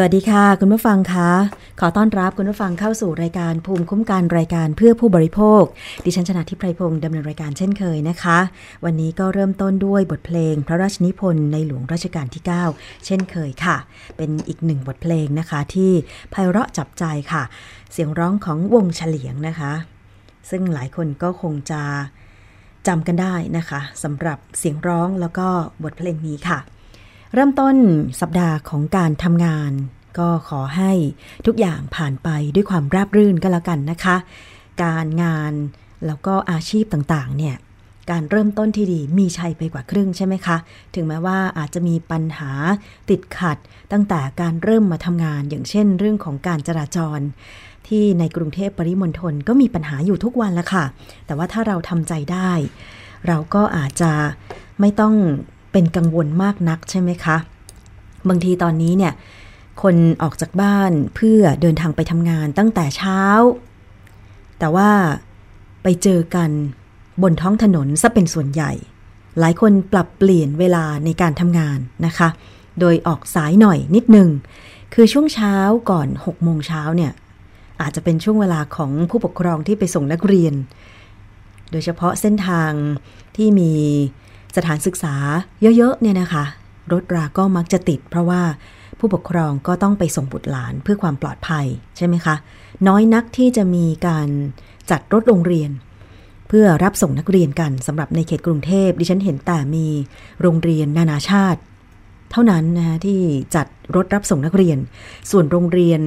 สวัสดีค่ะ คุณผู้ฟังคะขอต้อนรับคุณผู้ฟังเข้าสู่รายการภูมิคุ้มกันรายการเพื่อผู้บริโภค ดิฉันชนะทิพไพรพงศ์ดำเนินรายการเช่นเคยนะคะ วันนี้ก็เริ่มต้นด้วยบทเพลง พระราชนิพนธ์ในหลวงรัชกาลที่ 9 เช่นเคยค่ะ เป็นอีกหนึ่งบทเพลงนะคะ ที่ไพเราะจับใจค่ะ เสียงร้องของวงเฉลียงนะคะ ซึ่งหลายคนก็คงจะจำกันได้นะคะสำหรับเสียงร้องแล้วก็บทเพลงนี้ค่ะ เริ่มต้นสัปดาห์ของการทำงาน ก็ขอให้ทุกอย่างผ่านไปด้วยความราบรื่นก็แล้วกันนะคะ การงานแล้วก็อาชีพต่างๆ เนี่ย การเริ่มต้นที่ดีมีชัยไปกว่าครึ่งใช่ไหมคะ ถึงแม้ว่าอาจจะมีปัญหาติดขัดตั้งแต่การเริ่มมาทำงาน อย่างเช่น เรื่องของการจราจร ที่ในกรุงเทพปริมณฑลก็มีปัญหาอยู่ทุกวันละค่ะ แต่ว่าถ้าเราทำใจได้ เราก็อาจจะไม่ต้อง เป็นกังวลมากนักใช่ไหมคะ บางทีตอนนี้เนี่ย คนออกจากบ้านเพื่อเดินทางไปทำงานตั้งแต่เช้า แต่ว่าไปเจอกันบนท้องถนนซะเป็นส่วนใหญ่ หลายคนปรับเปลี่ยนเวลาในการทำงานนะคะ โดยออกสายหน่อยนิดนึง คือช่วงเช้าก่อน6โมงเช้าเนี่ย อาจจะเป็นช่วงเวลาของผู้ปกครองที่ไปส่งนักเรียน โดยเฉพาะเส้นทางที่มี สถานศึกษาเยอะๆเนี่ยนะคะ รถราก็มักจะติด เพราะว่าผู้ปกครองก็ต้องไปส่งบุตรหลานเพื่อความปลอดภัยใช่ไหมคะ น้อยนักที่จะมีการจัดรถโรงเรียน เพื่อรับส่งนักเรียนกันสำหรับในเขตกรุงเทพดิฉันเห็นแต่มีโรงเรียนนานาชาติ เท่านั้นนะคะที่จัดรถรับส่งนักเรียน ส่วนโรงเรียน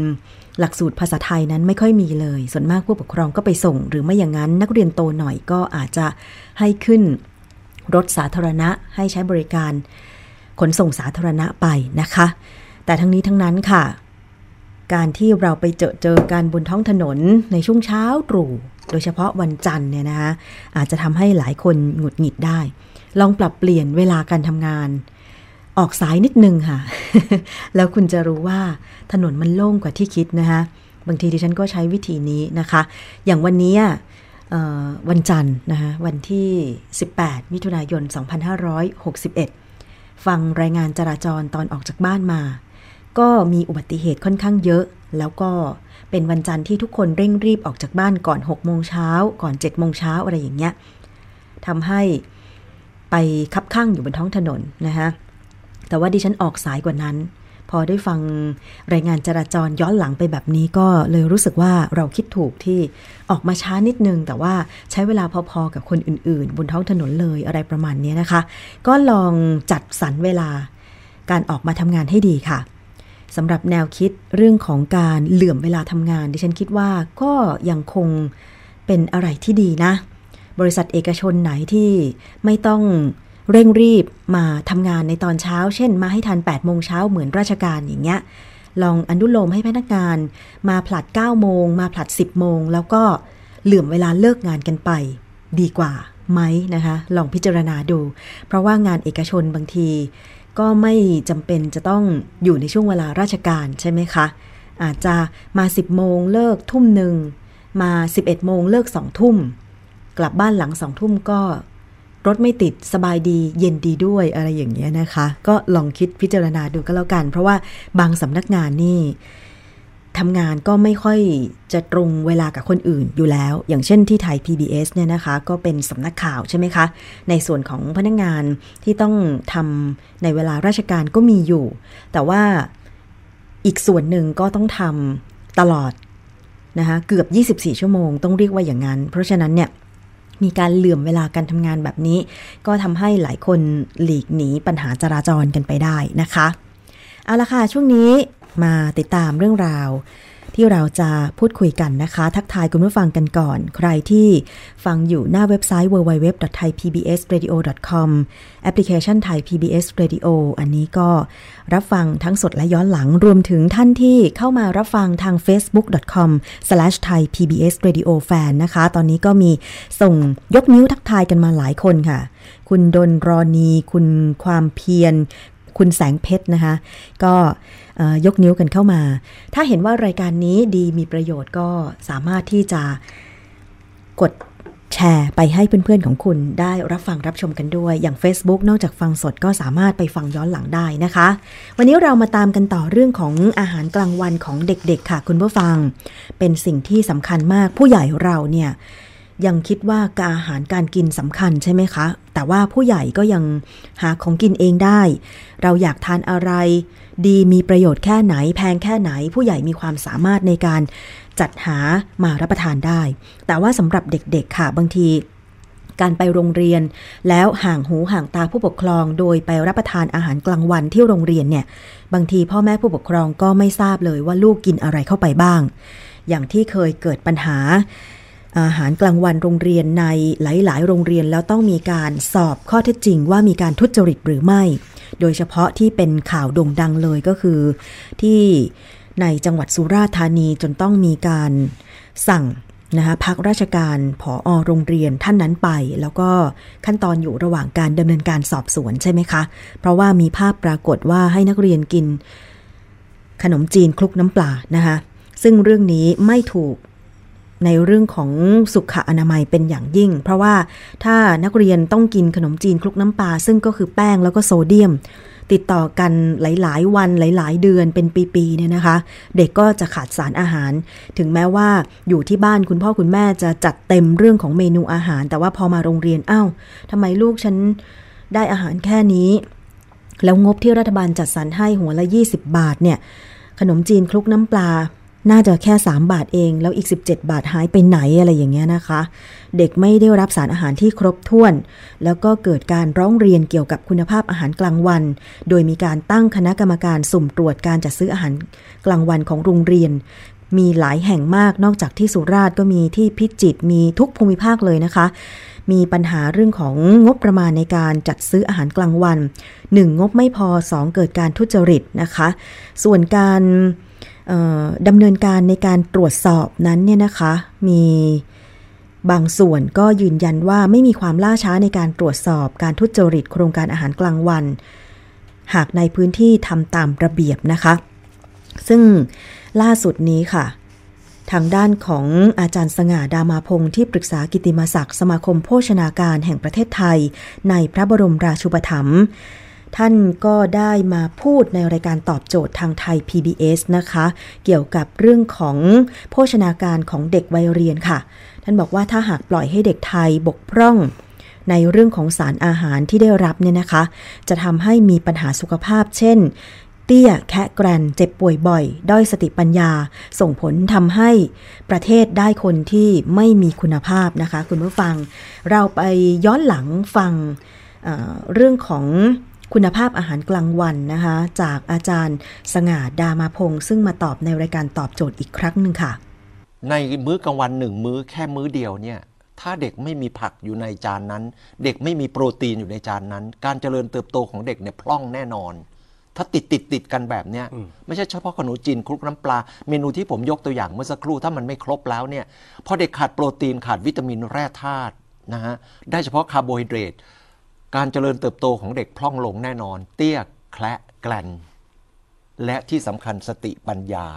หลักสูตรภาษาไทยนั้นไม่ค่อยมีเลย ส่วนมากผู้ปกครองก็ไปส่ง หรือไม่อย่างนั้นนักเรียนโตหน่อยก็อาจจะให้ขึ้น รถสาธารณะให้ใช้บริการขนส่งสาธารณะไปนะคะ แต่ทั้งนี้ทั้งนั้นค่ะ การที่เราไปเจอเจอการบนท้องถนนในช่วงเช้าตรู่ โดยเฉพาะวันจันทร์เนี่ยนะคะอาจจะทำให้หลายคนหงุดหงิดได้ ลองปรับเปลี่ยนเวลาการทำงาน ออกสายนิดนึงค่ะ แล้วคุณจะรู้ว่าถนนมันโล่งกว่าที่คิดนะคะบางทีดิฉันก็ใช้วิธีนี้นะคะ อย่างวันนี้ วันจันทร์นะคะวันที่ 18 มิถุนายน 2561 ฟังรายงานจราจรตอนออกจากบ้านมา ก็มีอุบัติเหตุค่อนข้างเยอะ แล้วก็เป็นวันจันทร์ที่ทุกคนเร่งรีบออกจากบ้านก่อน 6 โมงเช้า ก่อน 7 โมงเช้าอะไรอย่างเงี้ยทำให้ไปคับข้างอยู่บนท้องถนนนะคะแต่ว่าดิฉันออกสายกว่านั้น พอได้ฟังรายงานจราจรย้อนหลังไปแบบนี้ก็เลยรู้สึกว่าเราคิดถูกที่ออกมาช้านิดนึง แต่ว่าใช้เวลาพอๆกับคนอื่นๆ บนท้องถนนเลยอะไรประมาณนี้นะคะ ก็ลองจัดสรรเวลาการออกมาทำงานให้ดีค่ะสำหรับแนวคิดเรื่องของการเหลื่อมเวลาทำงาน ดิฉันคิดว่าก็ยังคงเป็นอะไรที่ดีนะ บริษัทเอกชนไหนที่ไม่ต้อง เร่งรีบมาทำงานในตอนเช้า เช่น มาให้ทัน8โมงเช้าเหมือนราชการอย่างเงี้ย ลองอนุโลมให้พนักงาน มาผลัด9โมง มาผลัด 10โมง แล้วก็เหลื่อมเวลาเลิกงานกันไป ดีกว่าไหมนะคะ ลองพิจารณาดู เพราะว่างานเอกชนบางที ก็ไม่จำเป็นจะต้องอยู่ในช่วงเวลาราชการใช่ไหมคะ อาจจะมา 10โมงเลิกทุ่มหนึ่งมา 11โมงเลิก2ทุ่ม กลับบ้านหลัง2ทุ่มก็ รถไม่ติดสบายดีเย็นดีด้วยอะไรอย่างเงี้ยนะคะ ก็ลองคิดพิจารณาดูก็แล้วกัน เพราะว่าบางสำนักงานนี่ทำงานก็ไม่ค่อยจะตรงเวลากับคนอื่นอยู่แล้ว อย่างเช่นที่ไทย PBS เนี่ยนะคะ ก็เป็นสำนักข่าวใช่ไหมคะ ในส่วนของพนักงานที่ต้องทำในเวลาราชการก็มีอยู่ แต่ว่าอีกส่วนหนึ่งก็ต้องทำตลอดนะคะเกือบ 24 ชั่วโมง ต้องเรียกว่าอย่างนั้น เพราะฉะนั้นเนี่ย มีการเหลื่อมเวลาการทำงานแบบนี้ ก็ทำให้หลายคนหลีกหนีปัญหาจราจรกันไปได้นะคะ เอาละค่ะ ช่วงนี้มาติดตามเรื่องราว ที่เราจะพูดคุยกันนะคะ ทักทายคุณผู้ฟังกันก่อน ใครที่ฟังอยู่หน้าเว็บไซต์ www.thaipbsradio.com แอปพลิเคชัน Thai PBS Radio อันนี้ก็รับฟังทั้งสดและย้อนหลังรวมถึงท่านที่เข้ามารับฟังทาง facebook.com/thaipbsradiofan นะคะ ตอนนี้ก็มีส่งยกนิ้วทักทายกันมาหลายคนค่ะ คุณดนรอนี คุณความเพียร คุณแสงเพชรนะคะ ก็ยกนิ้วกันเข้ามา ถ้าเห็นว่ารายการนี้ดีมีประโยชน์ก็สามารถที่จะกดแชร์ไปให้เพื่อนๆของคุณได้รับฟังรับชมกันด้วย อย่าง Facebook นอกจากฟังสดก็สามารถไปฟังย้อนหลังได้นะคะ วันนี้เรามาตามกันต่อเรื่องของอาหารกลางวันของเด็กๆค่ะคุณผู้ฟัง เป็นสิ่งที่สำคัญมากผู้ใหญ่เราเนี่ย ยังคิดว่าการอาหารการกินสำคัญใช่ไหมคะ แต่ว่าผู้ใหญ่ก็ยังหาของกินเองได้ เราอยากทานอะไร ดีมีประโยชน์แค่ไหน แพงแค่ไหน ผู้ใหญ่มีความสามารถในการจัดหามารับประทานได้ แต่ว่าสำหรับเด็กๆค่ะบางทีการไปโรงเรียนแล้วห่างหูห่างตาผู้ปกครอง โดยไปรับประทานอาหารกลางวันที่โรงเรียนเนี่ย บางทีพ่อแม่ผู้ปกครองก็ไม่ทราบเลยว่าลูกกินอะไรเข้าไปบ้าง อย่างที่เคยเกิดปัญหา อาหารกลางวันโรงเรียนในหลาย ๆ โรงเรียนแล้วต้องมีการสอบข้อเท็จจริงว่ามีการทุจริตหรือไม่ โดยเฉพาะที่เป็นข่าวโด่งดังเลยก็คือ ที่ในจังหวัดสุราษฎร์ธานีจนต้องมีการสั่งนะคะพักราชการผอโรงเรียนท่านนั้นไป แล้วก็ขั้นตอนอยู่ระหว่างการดำเนินการสอบสวนใช่ไหมคะ เพราะว่ามีภาพปรากฏว่าให้นักเรียนกินขนมจีนคลุกน้ำปลานะคะซึ่งเรื่องนี้ไม่ถูก ในเรื่องของสุขอนามัยเป็นอย่างยิ่ง เพราะว่าถ้านักเรียนต้องกินขนมจีนคลุกน้ำปลาซึ่งก็คือแป้งแล้วก็โซเดียม ติดต่อกันหลาย ๆ วันหลาย ๆ เดือนเป็นปีๆเนี่ยนะคะ เด็กก็จะขาดสารอาหาร ถึงแม้ว่าอยู่ที่บ้านคุณพ่อคุณแม่จะจัดเต็มเรื่องของเมนูอาหาร แต่ว่าพอมาโรงเรียนอ้าวทำไมลูกฉันได้อาหารแค่นี้ แล้วงบที่รัฐบาลจัดสรรให้หัวละ 20 บาทเนี่ยขนมจีนคลุกน้ำปลา น่าจะแค่ 3 บาทเอง แล้วอีก 17 บาทหายไปไหนอะไรอย่างเงี้ยนะคะ เด็กไม่ได้รับสารอาหารที่ครบถ้วน แล้วก็เกิดการร้องเรียนเกี่ยวกับคุณภาพอาหารกลางวัน โดยมีการตั้งคณะกรรมการสุ่มตรวจการจัดซื้ออาหารกลางวันของโรงเรียน มีหลายแห่งมากนอกจากที่สุราษฎร์ก็มีที่พิจิตรมีทุกภูมิภาคเลยนะคะมีปัญหาเรื่องของงบประมาณในการจัดซื้ออาหารกลางวัน 1. งบไม่พอ 2. เกิดการทุจริตนะคะ ส่วนการ ดำเนินการในการตรวจสอบนั้นเนี่ยนะคะ มีบางส่วนก็ยืนยันว่าไม่มีความล่าช้าในการตรวจสอบการทุจริตโครงการอาหารกลางวัน หากในพื้นที่ทำตามระเบียบนะคะ ซึ่งล่าสุดนี้ค่ะ ทางด้านของอาจารย์สง่าดามาพงศ์ที่ปรึกษากิติมศักดิ์สมาคมโภชนาการแห่งประเทศไทย ในพระบรมราชูปถัมภ์ ท่านก็ได้มาพูดในรายการตอบโจทย์ทางไทย PBS นะคะ เกี่ยวกับเรื่องของโภชนาการของเด็กวัยเรียนค่ะ ท่านบอกว่าถ้าหากปล่อยให้เด็กไทยบกพร่องในเรื่องของสารอาหารที่ได้รับเนี่ยนะคะ จะทำให้มีปัญหาสุขภาพ เช่น เตี้ยแคะแกรนเจ็บป่วยบ่อย ด้อยสติปัญญา ส่งผลทำให้ประเทศได้คนที่ไม่มีคุณภาพนะคะ คุณผู้ฟัง เราไปย้อนหลังฟังเเรื่องของ คุณภาพอาหารกลางวันนะคะ จากอาจารย์สง่าดามาพงศ์ซึ่งมาตอบในรายการตอบโจทย์อีกครั้งหนึ่งค่ะ ในมื้อกลางวันหนึ่งมื้อแค่มื้อเดียวเนี่ยถ้าเด็กไม่มีผักอยู่ในจานนั้น เด็กไม่มีโปรตีนอยู่ในจานนั้น การเจริญเติบโตของเด็กเนี่ยพร่องแน่นอน ถ้าติดติดติดกันแบบเนี้ยไม่ใช่เฉพาะขนมจีนคลุกน้ำปลา เมนูที่ผมยกตัวอย่างเมื่อสักครู่ถ้ามันไม่ครบแล้วเนี่ยพอเด็กขาดโปรตีนขาดวิตามินแร่ธาตุนะฮะได้เฉพาะคาร์โบไฮเดรต การเจริญเติบโตของเด็กพร่องลงแน่นอน เตี้ยแคละแกลนและที่สำคัญสติปัญญา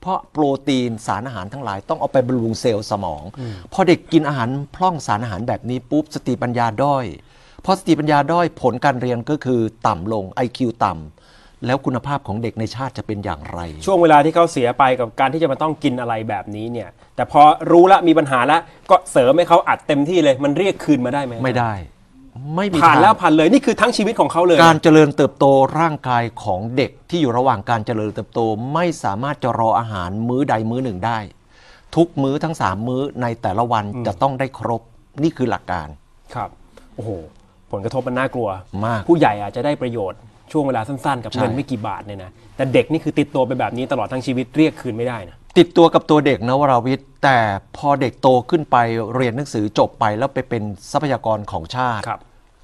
เพราะโปรตีนสารอาหารทั้งหลายต้องเอาไปบำรุงเซลล์สมอง พอเด็กกินอาหารพร่องสารอาหารแบบนี้ปุ๊บสติปัญญาด้อยพอสติปัญญาด้อยผลการเรียนก็คือต่ำลง IQ ต่ำแล้วคุณภาพของเด็กในชาติจะเป็นอย่างไร ช่วงเวลาที่เขาเสียไปกับการที่จะมาต้องกินอะไรแบบนี้เนี่ย แต่พอรู้ละมีปัญหาแล้วก็เสริมให้เขาอัดเต็มที่เลย มันเรียกคืนมาได้ไหมไม่ได้ ไม่ผ่านแล้วผ่านเลยนี่คือทั้งชีวิตของเขาเลย การเจริญเติบโตร่างกายของเด็กที่อยู่ระหว่างการเจริญเติบโตไม่สามารถจะรออาหารมื้อใดมื้อหนึ่งได้ ทุกมื้อทั้งสามมื้อในแต่ละวันจะต้องได้ครบนี่คือหลักการ ครับ โอ้โห ผลกระทบมันน่ากลัว มากผู้ใหญ่อาจจะได้ประโยชน์ช่วงเวลาสั้นๆ กับเงินไม่กี่บาทเนี่ยนะ แต่เด็กนี่คือติดตัวไปแบบนี้ตลอดทั้งชีวิตเรียกคืนไม่ได้นะ ติดตัวกับตัวเด็กนะวราวิทย์ แต่พอเด็กโตขึ้นไปเรียนหนังสือจบไปแล้วไปเป็นทรัพยากรของชาติ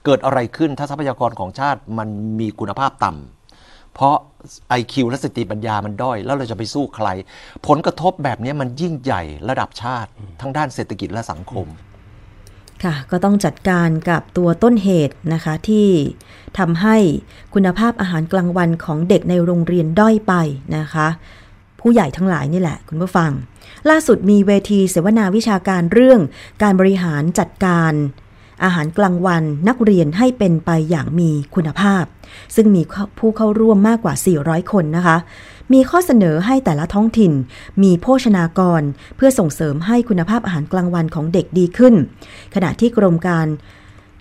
เกิดอะไรขึ้นถ้าทรัพยากรของชาติมันมีคุณภาพต่ำเพราะ IQ และสติปัญญามันด้อย แล้วเราจะไปสู้ใคร ผลกระทบแบบนี้มันยิ่งใหญ่ระดับชาติ ทั้งด้านเศรษฐกิจและสังคมค่ะก็ต้องจัดการกับตัวต้นเหตุนะคะที่ทำให้คุณภาพอาหารกลางวันของเด็กในโรงเรียนด้อยไปนะคะ ผู้ใหญ่ทั้งหลายนี่แหละ คุณผู้ฟัง ล่าสุดมีเวทีเสวนาวิชาการเรื่อง การบริหารจัดการ อาหารกลางวันนักเรียนให้เป็นไปอย่างมีคุณภาพ ซึ่งมีผู้เข้าร่วมมากกว่า 400 คนนะคะ มีข้อเสนอให้แต่ละท้องถิ่น มีโภชนากร เพื่อส่งเสริมให้คุณภาพอาหารกลางวันของเด็กดีขึ้น ขณะที่กรมการ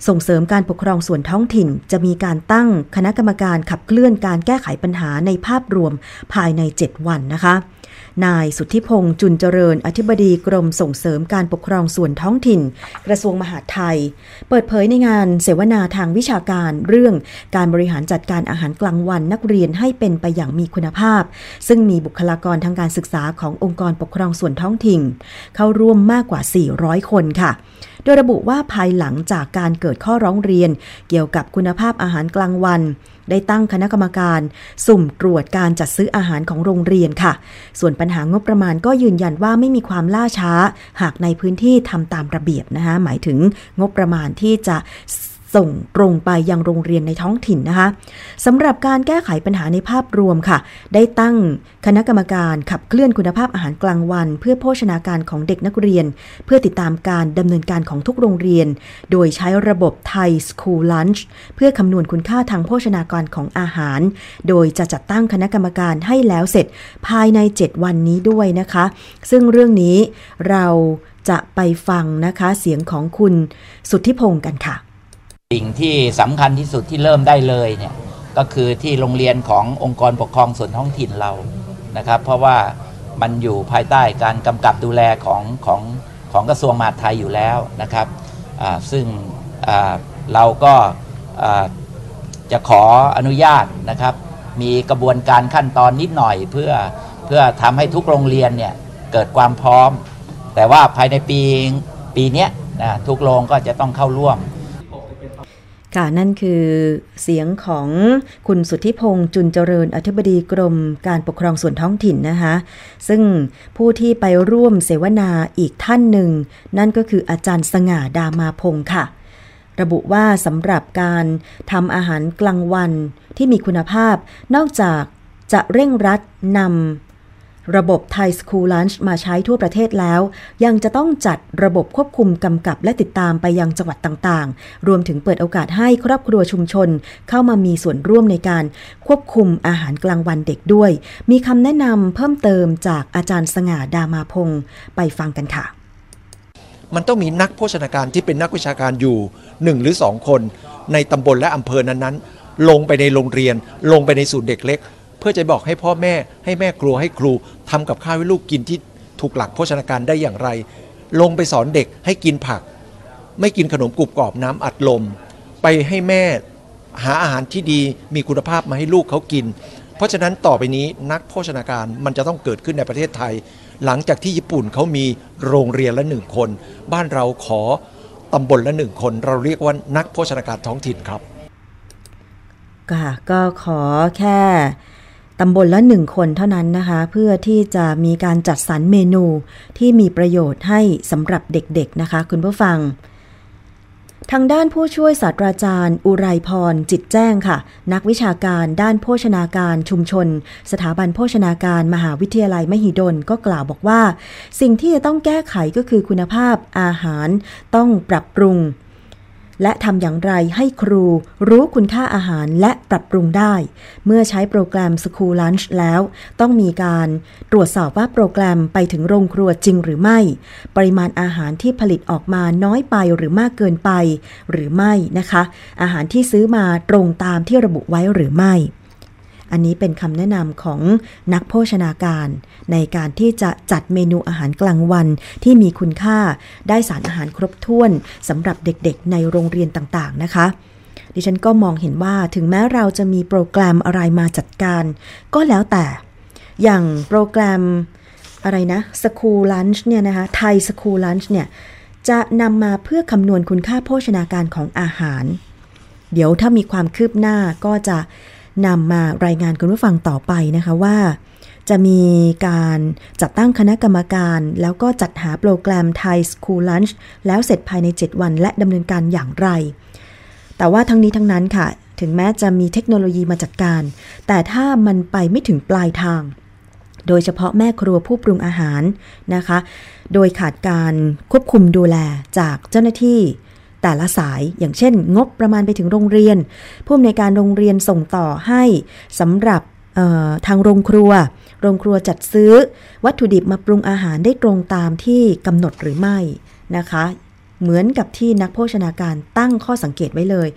ส่งเสริมการปกครองส่วนท้องถิ่น จะมีการตั้งคณะกรรมการขับเคลื่อนการแก้ไขปัญหาในภาพรวมภายใน 7 วันนะคะ นายสุทธิพงษ์จุนเจริญ อธิบดีกรมส่งเสริมการปกครองส่วนท้องถิ่น กระทรวงมหาดไทย เปิดเผยในงานเสวนาทางวิชาการเรื่องการบริหารจัดการอาหารกลางวันนักเรียนให้เป็นไปอย่างมีคุณภาพ ซึ่งมีบุคลากรทางการศึกษาขององค์กรปกครองส่วนท้องถิ่น เข้าร่วมมากกว่า 400 คนค่ะโดยระบุว่าภายหลังจากการเกิดข้อร้องเรียน เกี่ยวกับคุณภาพอาหารกลางวัน ได้ตั้งคณะกรรมการสุ่มตรวจการจัดซื้ออาหารของโรงเรียนค่ะ ส่วนปัญหางบประมาณก็ยืนยันว่าไม่มีความล่าช้า หากในพื้นที่ทำตามระเบียบนะคะหมายถึงงบประมาณที่จะ ส่งตรงไปยังโรงเรียนในท้องถิ่นนะคะสำหรับการแก้ไขปัญหาในภาพรวมค่ะ ได้ตั้งคณะกรรมการขับเคลื่อนคุณภาพอาหารกลางวัน เพื่อโภชนาการของเด็กนักเรียน เพื่อติดตามการดำเนินการของทุกโรงเรียน โดยใช้ระบบไทยสคูลลันช์เพื่อคำนวณคุณค่าทางโภชนาการของอาหาร โดยจะจัดตั้งคณะกรรมการให้แล้วเสร็จภายใน 7 วันนี้ด้วยนะคะ ซึ่งเรื่องนี้เราจะไปฟังนะคะเสียงของคุณสุทธิพงศ์กันค่ะ สิ่งที่สำคัญที่สุดที่เริ่มได้เลยเนี่ยก็คือที่โรงเรียนขององค์กรปกครองส่วนท้องถิ่นเรานะครับ เพราะว่ามันอยู่ภายใต้การกำกับดูแลของของของกระทรวงมหาดไทยอยู่แล้วนะครับอ่าซึ่งอ่าเราก็อ่าจะขออนุญาตนะครับ มีกระบวนการขั้นตอนนิดหน่อยเพื่อเพื่อทำให้ทุกโรงเรียนเนี่ยเกิดความพร้อม แต่ว่าภายในปีปีนี้นะทุกโรงก็จะต้องเข้าร่วม ค่ะนั่นคือเสียงของคุณสุทธิพงษ์จุนเจริญอธิบดีกรมการปกครองส่วนท้องถิ่นนะคะ ซึ่งผู้ที่ไปร่วมเสวนาอีกท่านหนึ่ง นั่นก็คืออาจารย์สง่าดามาพงศ์ค่ะ ระบุว่าสำหรับการทำอาหารกลางวันที่มีคุณภาพ นอกจากจะเร่งรัดนำ ระบบไทยสคูลลันช์มาใช้ทั่วประเทศแล้ว ยังจะต้องจัดระบบควบคุมกำกับและติดตามไปยังจังหวัดต่างๆ รวมถึงเปิดโอกาสให้ครอบครัวชุมชน เข้ามามีส่วนร่วมในการควบคุมอาหารกลางวันเด็กด้วย มีคำแนะนำเพิ่มเติมจากอาจารย์สง่าดามาพงศ์ไปฟังกันค่ะมันต้องมีนักโภชนาการที่เป็นนักวิชาการอยู่หนึ่งหรือสองคน ในตำบลและอำเภอนั้นๆ ลงไปในโรงเรียน ลงไปในศูนย์เด็กเล็ก เพื่อจะบอกให้พ่อแม่ให้แม่ครัวให้ครูทำกับข้าวให้ลูกกินที่ถูกหลักโภชนาการได้อย่างไร ลงไปสอนเด็กให้กินผัก ไม่กินขนมกรุบกรอบน้ำอัดลม ไปให้แม่หาอาหารที่ดีมีคุณภาพมาให้ลูกเขากิน เพราะฉะนั้นต่อไปนี้นักโภชนาการมันจะต้องเกิดขึ้นในประเทศไทย หลังจากที่ญี่ปุ่นเขามีโรงเรียนละหนึ่งคน บ้านเราขอตำบลละหนึ่งคน เราเรียกว่านักโภชนาการท้องถิ่นครับ ก็ขอแค่ ตำบลละหนึ่งคนเท่านั้นนะคะ เพื่อที่จะมีการจัดสรรเมนูที่มีประโยชน์ให้สำหรับเด็กๆนะคะ คุณผู้ฟัง ทางด้านผู้ช่วยศาสตราจารย์ อุไรพร จิตแจ้งค่ะ นักวิชาการด้านโภชนาการชุมชน สถาบันโภชนาการมหาวิทยาลัยมหิดลก็กล่าวบอกว่า สิ่งที่จะต้องแก้ไขก็คือคุณภาพอาหารต้องปรับปรุง และทำอย่างไรให้ครูรู้คุณค่าอาหารและปรับปรุงได้ เมื่อใช้โปรแกรม School Lunch แล้ว ต้องมีการตรวจสอบว่าโปรแกรมไปถึงโรงครัวจริงหรือไม่ ปริมาณอาหารที่ผลิตออกมาน้อยไปหรือมากเกินไป หรือไม่นะคะ อาหารที่ซื้อมาตรงตามที่ระบุไว้หรือไม่ อันนี้เป็นคำแนะนำของนักโภชนาการ ในการที่จะจัดเมนูอาหารกลางวันที่มีคุณค่าได้สารอาหารครบถ้วนสำหรับเด็กๆ ในโรงเรียนต่างๆนะคะดิฉันก็มองเห็นว่าถึงแม้เราจะมีโปรแกรมอะไรมาจัดการ ก็แล้วแต่ อย่างโปรแกรมอะไรนะ School Lunch เนี่ยนะคะไทย School Lunch เนี่ยจะนำมาเพื่อคำนวณคุณค่าโภชนาการของอาหาร เดี๋ยวถ้ามีความคืบหน้าก็จะ นำมารายงานคุณผู้ฟังต่อไปนะคะว่า จะมีการจัดตั้งคณะกรรมการ แล้วก็จัดหาโปรแกรมไทย School Lunch แล้วเสร็จภายใน 7 วันและดำเนินการอย่างไร แต่ว่าทั้งนี้ทั้งนั้นค่ะ ถึงแม้จะมีเทคโนโลยีมาจัดการ แต่ถ้ามันไปไม่ถึงปลายทาง โดยเฉพาะแม่ครัวผู้ปรุงอาหารนะคะ โดยขาดการควบคุมดูแลจากเจ้าหน้าที่ แต่ละสาย อย่างเช่น งบประมาณไปถึงโรงเรียน ผู้อำนวยการโรงเรียนส่งต่อให้สำหรับทางโรงครัว โรงครัวจัดซื้อ วัตถุดิบมาปรุงอาหารได้ตรงตามที่กำหนดหรือไม่นะคะ เหมือนกับที่นักโภชนาการตั้งข้อสังเกตไว้เลย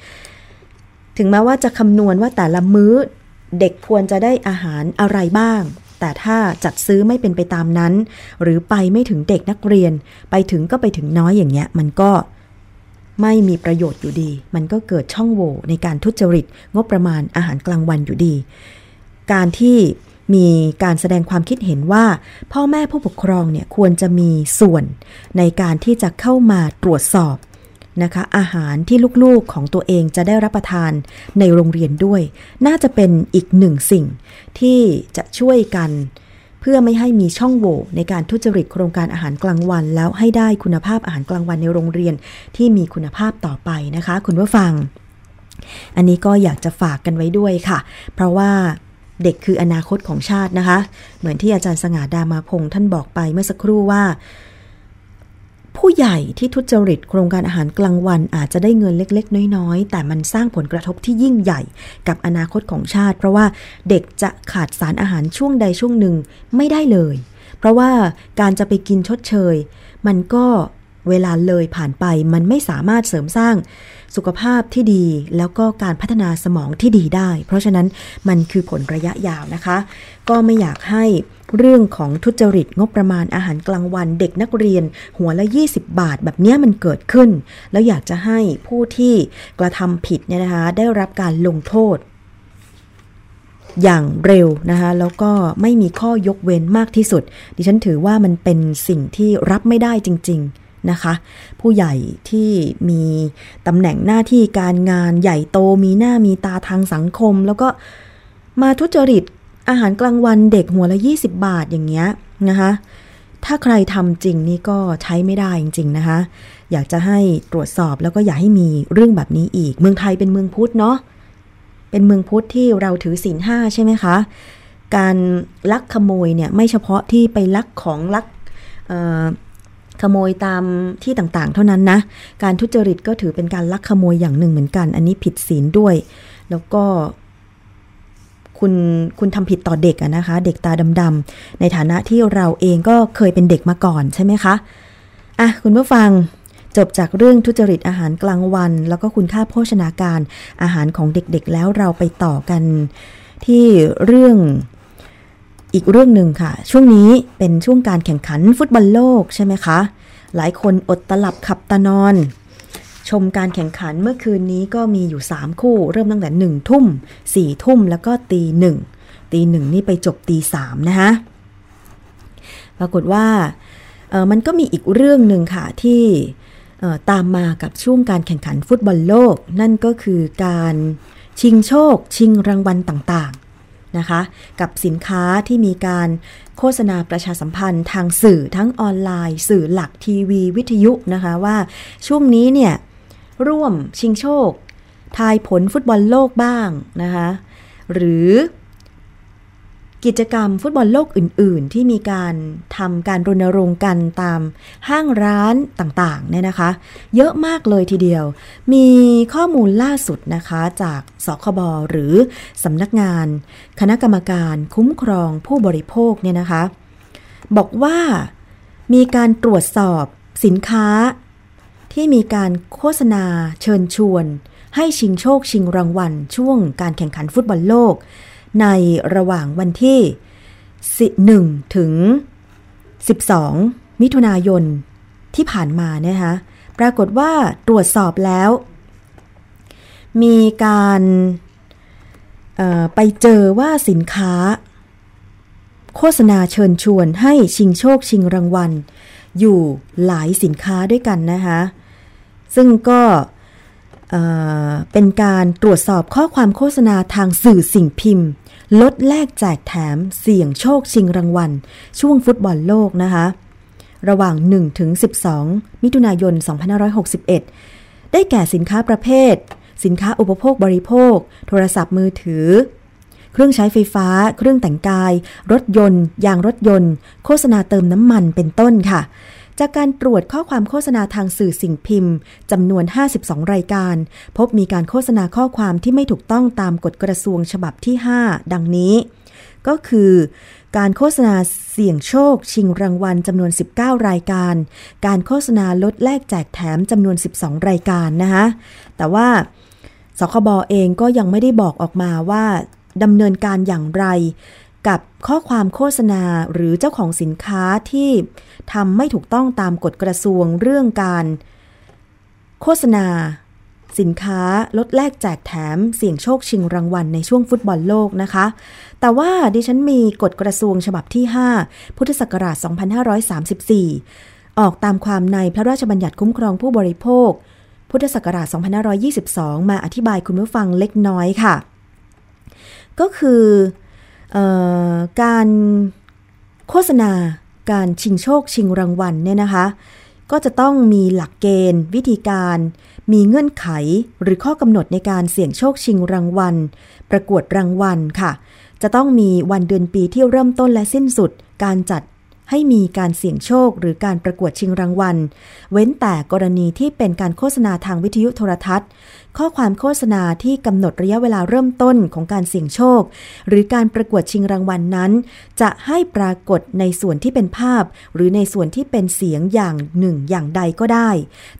ถึงแม้ว่าจะคำนวณว่าแต่ละมื้อเด็กควรจะได้อาหารอะไรบ้าง แต่ถ้าจัดซื้อไม่เป็นไปตามนั้น หรือไปไม่ถึงเด็กนักเรียน ไปถึงก็ไปถึงน้อยอย่างเงี้ย มันก็ ไม่มีประโยชน์อยู่ดี มันก็เกิดช่องโหว่ในการทุจริต งบประมาณอาหารกลางวันอยู่ดี การที่มีการแสดงความคิดเห็นว่า พ่อแม่ผู้ปกครองเนี่ยควรจะมีส่วนในการที่จะเข้ามาตรวจสอบนะคะอาหารที่ลูกๆของตัวเองจะได้รับประทานในโรงเรียนด้วย น่าจะเป็นอีกหนึ่งสิ่งที่จะช่วยกัน เพื่อไม่ให้มีช่องโหว่ในการทุจริตโครงการอาหารกลางวัน แล้วให้ได้คุณภาพอาหารกลางวันในโรงเรียนที่มีคุณภาพต่อไปนะคะ คุณผู้ฟัง อันนี้ก็อยากจะฝากกันไว้ด้วยค่ะ เพราะว่าเด็กคืออนาคตของชาตินะคะ เหมือนที่อาจารย์สง่าดามาพงษ์ท่านบอกไปเมื่อสักครู่ว่า ผู้ใหญ่ที่ทุจริตโครงการอาหารกลางวันอาจจะได้เงินเล็ก ๆ น้อย ๆ แต่มันสร้างผลกระทบที่ยิ่งใหญ่กับอนาคตของชาติ เพราะว่าเด็กจะขาดสารอาหารช่วงใดช่วงหนึ่งไม่ได้เลย เพราะว่าการจะไปกินชดเชย มันก็เวลาเลยผ่านไปมันไม่สามารถเสริมสร้างสุขภาพที่ดีแล้วก็การพัฒนาสมองที่ดีได้ เพราะฉะนั้นมันคือผลระยะยาวนะคะ ก็ไม่อยากให้ เรื่องของทุจริตงบประมาณอาหารกลางวันเด็กนักเรียน หัวละ 20 บาท แบบนี้มันเกิดขึ้น แล้วอยากจะให้ผู้ที่กระทำผิดเนี่ยนะคะได้รับการลงโทษ อย่างเร็วนะคะแล้วก็ไม่มีข้อยกเว้นมากที่สุด ดิฉันถือว่ามันเป็นสิ่งที่รับไม่ได้จริง ๆนะคะผู้ใหญ่ที่มีตำแหน่งหน้าที่การงานใหญ่โตมีหน้ามีตาทางสังคม แล้วก็มาทุจริต อาหารกลางวันเด็กหัวละ 20 บาทอย่างเงี้ยนะคะ ถ้าใครทำจริงนี่ก็ใช้ไม่ได้จริง ๆ นะคะ อยากจะให้ตรวจสอบแล้วก็อย่าให้มีเรื่องแบบนี้อีก เมืองไทยเป็นเมืองพุทธเนาะ เป็นเมืองพุทธที่เราถือศีลห้าใช่ไหมคะ การลักขโมยเนี่ยไม่เฉพาะที่ไปลักของลักขโมยตามที่ต่างๆ เท่านั้นนะ การทุจริตก็ถือเป็นการลักขโมยอย่างหนึ่งเหมือนกัน อันนี้ผิดศีลด้วย แล้วก็ คุณคุณทำผิดต่อเด็กอะนะคะ เด็กตาดำๆในฐานะที่เราเองก็เคยเป็นเด็กมาก่อนใช่ไหมคะอะคุณผู้ฟังจบจากเรื่องทุจริตอาหารกลางวัน แล้วก็คุณค่าโภชนาการอาหารของเด็กๆ แล้วเราไปต่อกันที่เรื่องอีกเรื่องหนึ่งค่ะ ช่วงนี้เป็นช่วงการแข่งขันฟุตบอลโลกใช่ไหมคะ หลายคนอดตลับขับตานอน ชมการแข่งขันเมื่อคืนนี้ก็มีอยู่ 3 คู่ เริ่มตั้งแต่1ทุ่ม4ทุ่มแล้วก็ตีหนึ่งตีหนึ่งนี่ไปจบตีสามนะคะปรากฏว่าเออมันก็มีอีกเรื่องหนึ่งค่ะที่เออตามมากับช่วงการแข่งขันฟุตบอลโลก นั่นก็คือการชิงโชค ชิงรางวัลต่างๆนะคะ กับสินค้าที่มีการโฆษณาประชาสัมพันธ์ทางสื่อทั้งออนไลน์ สื่อหลักทีวีวิทยุนะคะว่าช่วงนี้เนี่ย ร่วมชิงโชค ทายผลฟุตบอลโลกบ้างนะคะหรือกิจกรรมฟุตบอลโลกอื่น ๆ ที่มีการทำการรณรงค์กันตามห้างร้านต่าง ๆ เนี่ยนะคะ เยอะมากเลยทีเดียว มีข้อมูลล่าสุดนะคะจากสคบหรือสำนักงาน คณะกรรมการคุ้มครองผู้บริโภคเนี่ยนะคะ บอกว่ามีการตรวจสอบสินค้า ที่มีการโฆษณาเชิญชวน ให้ชิงโชคชิงรางวัล ช่วงการแข่งขันฟุตบอลโลก ในระหว่างวันที่ 1 ถึง 12 มิถุนายนที่ผ่านมานะคะปรากฏว่าตรวจสอบแล้ว มีการไปเจอว่าสินค้า โฆษณาเชิญชวนให้ชิงโชคชิงรางวัล อยู่หลายสินค้าด้วยกันนะคะ ซึ่งก็เป็นการตรวจสอบข้อความโฆษณาทางสื่อสิ่งพิมพ์ ลดแลกแจกแถมเสี่ยงโชคชิงรางวัล ช่วงฟุตบอลโลกนะคะ ระหว่าง 1 ถึง 12 มิถุนายน 2561 ได้แก่สินค้าประเภท สินค้าอุปโภคบริโภค โทรศัพท์มือถือ เครื่องใช้ไฟฟ้า เครื่องแต่งกาย รถยนต์ ยางรถยนต์ โฆษณาเติมน้ำมันเป็นต้นค่ะ จากการตรวจข้อความโฆษณาทางสื่อสิ่งพิมพ์จำนวน 52 รายการ พบมีการโฆษณาข้อความที่ไม่ถูกต้องตามกฎกระทรวงฉบับที่ 5 ดังนี้ ก็คือ การโฆษณาเสี่ยงโชค ชิงรางวัลจำนวน 19 รายการ การโฆษณาลดแลกแจกแถมจำนวน 12 รายการนะคะแต่ว่าสคบอเองก็ยังไม่ได้บอกออกมาว่าดำเนินการอย่างไร กับข้อความโฆษณาหรือเจ้าของสินค้าที่ทำไม่ถูกต้องตามกฎกระทรวงเรื่องการ โฆษณา สินค้าลดแลกแจกแถมเสี่ยงโชคชิงรางวัลในช่วงฟุตบอลโลกนะคะ แต่ว่าดิฉันมีกฎกระทรวงฉบับที่ 5 พุทธศักราช 2534 ออกตามความในพระราชบัญญัติคุ้มครองผู้บริโภค พุทธศักราช 2522 มาอธิบายคุณผู้ฟังเล็กน้อยค่ะ ก็คือเออ การโฆษณาการชิงโชคชิงรางวัลเนี่ยนะคะ ก็จะต้องมีหลักเกณฑ์ วิธีการ มีเงื่อนไขหรือข้อกำหนดในการเสี่ยงโชคชิงรางวัล ประกวดรางวัลค่ะ จะต้องมีวันเดือนปีที่เริ่มต้นและสิ้นสุด การจัดให้มีการเสี่ยงโชคหรือการประกวดชิงรางวัล เว้นแต่กรณีที่เป็นการโฆษณาทางวิทยุโทรทัศน์ ข้อความโฆษณาที่กำหนดระยะเวลาเริ่มต้นของการเสี่ยงโชค หรือการประกวดชิงรางวัลนนั้น จะให้ปรากฏในส่วนที่เป็นภาพ หรือในส่วนที่เป็นเสียงอย่างหนึ่งอย่างใดก็ได้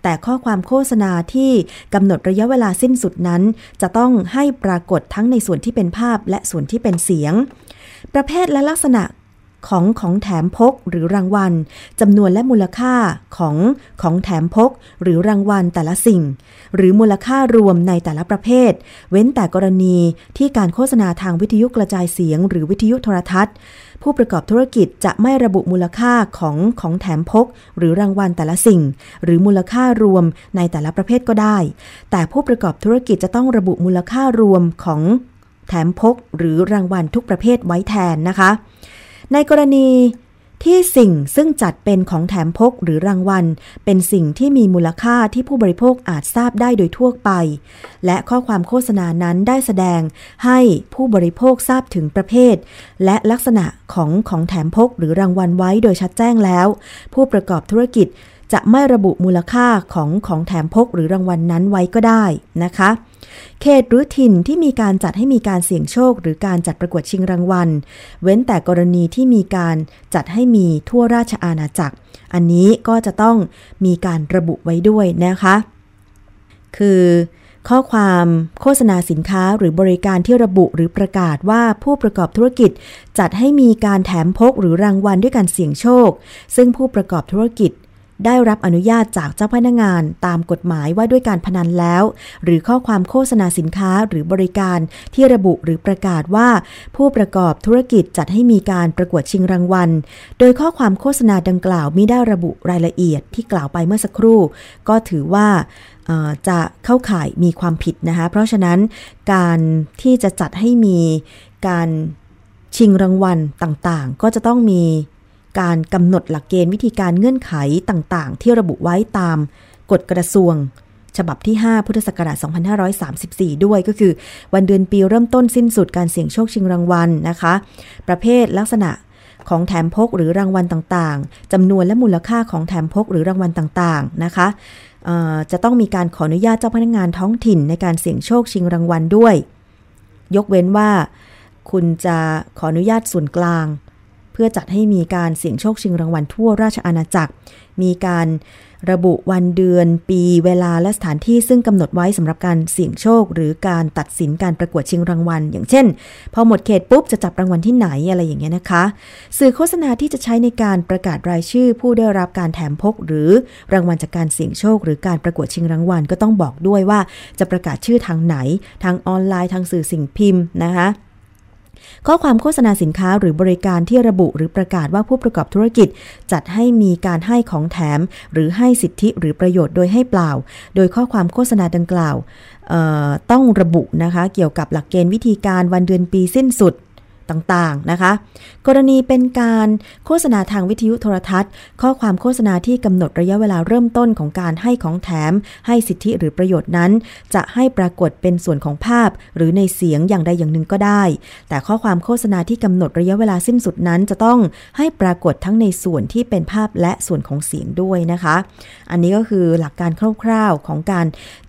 แต่ข้อความโฆษณาที่กำหนดระยะเวลาสิ้นสุดนั้น จะต้องให้ปรากฏทั้งในส่วนที่เป็นภาพและส่วนที่เป็นเสียง ประเภทและลักษณะ ของของแถมพกหรือรางวัลจำนวนและมูลค่าของของแถมพก หรือรางวัลแต่ละสิ่ง หรือมูลค่ารวมในแต่ละประเภท เว้นแต่กรณีที่การโฆษณาทางวิทยุกระจายเสียง หรือวิทยุโทรทัศน์ ผู้ประกอบธุรกิจจะไม่ระบุมูลค่าของของแถมพก หรือรางวัลแต่ละสิ่ง หรือมูลค่ารวมในแต่ละประเภทก็ได้ แต่ผู้ประกอบธุรกิจจะต้องระบุมูลค่ารวมของแถมพกหรือรางวัลทุกประเภทไว้แทนนะคะ ในกรณีที่สิ่งซึ่งจัดเป็นของแถมพกหรือรางวัล เป็นสิ่งที่มีมูลค่าที่ผู้บริโภคอาจทราบได้โดยทั่วไป และข้อความโฆษณานั้นได้แสดงให้ผู้บริโภคทราบถึงประเภท และลักษณะของของแถมพกหรือรางวัลไว้โดยชัดแจ้งแล้ว ผู้ประกอบธุรกิจ จะไม่ระบุมูลค่าของของแถมพกหรือรางวัลนนั้นไว้ก็ได้นะคะ เขตหรือถิ่นที่มีการจัดให้มีการเสี่ยงโชค หรือการจัดประกวดชิงรางวัล เว้นแต่กรณีที่มีการจัดให้มีทั่วราชอาณาจักร อันนี้ก็จะต้องมีการระบุไว้ด้วยนะคะ คือข้อความโฆษณาสินค้าหรือบริการที่ระบุหรือประกาศว่าผู้ประกอบธุรกิจจัดให้มีการแถมพกหรือรางวัลด้วยการเสี่ยงโชค ซึ่งผู้ประกอบธุรกิจ ได้รับอนุญาตจากเจ้าพนักงานตามกฎหมายว่าด้วยการพนันแล้ว หรือข้อความโฆษณาสินค้าหรือบริการที่ระบุหรือประกาศว่า ผู้ประกอบธุรกิจจัดให้มีการประกวดชิงรางวัล โดยข้อความโฆษณาดังกล่าวไม่ได้ระบุรายละเอียดที่กล่าวไปเมื่อสักครู่ ก็ถือว่าจะเข้าข่ายมีความผิดนะคะ เพราะฉะนั้นการที่จะจัดให้มีการชิงรางวัลต่างๆ ก็จะต้องมี การกำหนดหลักเกณฑ์วิธีการเงื่อนไขต่างๆ ที่ระบุไว้ตามกฎกระทรวง ฉบับที่ 5 พุทธศักราช 2534 ด้วยก็คือ วันเดือนปีเริ่มต้นสิ้นสุดการเสี่ยงโชคชิงรางวัลนะคะ ประเภทลักษณะของแถมพกหรือรางวัลต่างๆจำนวนและมูลค่าของแถมพกหรือรางวัลต่างๆนะคะจะต้องมีการขออนุญาตเจ้าพนักงานท้องถิ่นในการเสี่ยงโชคชิงรางวัลด้วย ยกเว้นว่า คุณจะขออนุญาตส่วนกลาง เพื่อจัดให้มีการเสี่ยงโชคชิงรางวัลทั่วราชอาณาจักร มีการระบุวันเดือน ปีเวลาและสถานที่ซึ่งกำหนดไว้สำหรับการเสี่ยงโชค หรือการตัดสินการประกวดชิงรางวัล อย่างเช่น พอหมดเขตปุ๊บจะจับรางวัลที่ไหนอะไรอย่างเงี้ยนะคะ สื่อโฆษณาที่จะใช้ในการประกาศรายชื่อ ผู้ได้รับการแถมพก หรือรางวัลจากการเสี่ยงโชค หรือการประกวดชิงรางวัลก็ต้องบอกด้วยว่าจะประกาศชื่อทางไหน ทางออนไลน์ทางสื่อสิ่งพิมพ์นะคะ ข้อความโฆษณาสินค้าหรือบริการที่ระบุหรือประกาศว่าผู้ประกอบธุรกิจ จัดให้มีการให้ของแถม หรือให้สิทธิหรือประโยชน์โดยให้เปล่า โดยข้อความโฆษณาดังกล่าวต้องระบุนะคะ เกี่ยวกับหลักเกณฑ์วิธีการวันเดือนปีสิ้นสุด ต่างๆนะคะ กรณีเป็นการโฆษณาทางวิทยุโทรทัศน์ ข้อความโฆษณาที่กำหนดระยะเวลาเริ่มต้นของการให้ของแถม ให้สิทธิหรือประโยชน์นั้น จะให้ปรากฏเป็นส่วนของภาพ หรือในเสียงอย่างใดอย่างหนึ่งก็ได้ แต่ข้อความโฆษณาที่กำหนดระยะเวลาสิ้นสุดนั้น จะต้องให้ปรากฏทั้งในส่วนที่เป็นภาพและส่วนของเสียงด้วยนะคะ อันนี้ก็คือหลักการคร่าวๆของการ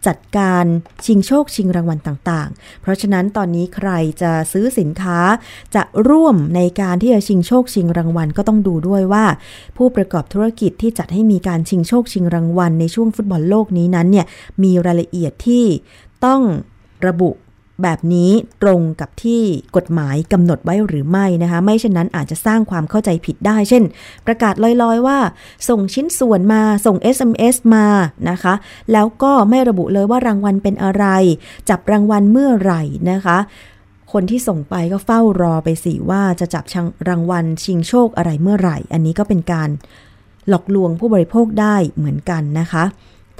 จัดการชิงโชคชิงรางวัลต่างๆ เพราะฉะนั้นตอนนี้ใครจะซื้อสินค้าจะร่วมในการที่จะชิงโชคชิงรางวัลก็ต้องดูด้วยว่า ผู้ประกอบธุรกิจที่จัดให้มีการชิงโชคชิงรางวัล ในช่วงฟุตบอลโลกนี้นั้นเนี่ยมีรายละเอียดที่ต้องระบุแบบนี้ตรงกับที่กฎหมายกำหนดไว้หรือไม่นะคะ ไม่เช่นนั้นอาจจะสร้างความเข้าใจผิดได้ เช่น ประกาศลอยๆว่า ส่งชิ้นส่วนมาส่ง SMS มานะคะ แล้วก็ไม่ระบุเลยว่ารางวัลเป็นอะไร จับรางวัลเมื่อไหร่นะคะ คนที่ส่งไปก็เฝ้ารอไปสิว่าจะจับรางวัลชิงโชคอะไรเมื่อไหร่ อันนี้ก็เป็นการหลอกลวงผู้บริโภคได้เหมือนกันนะคะ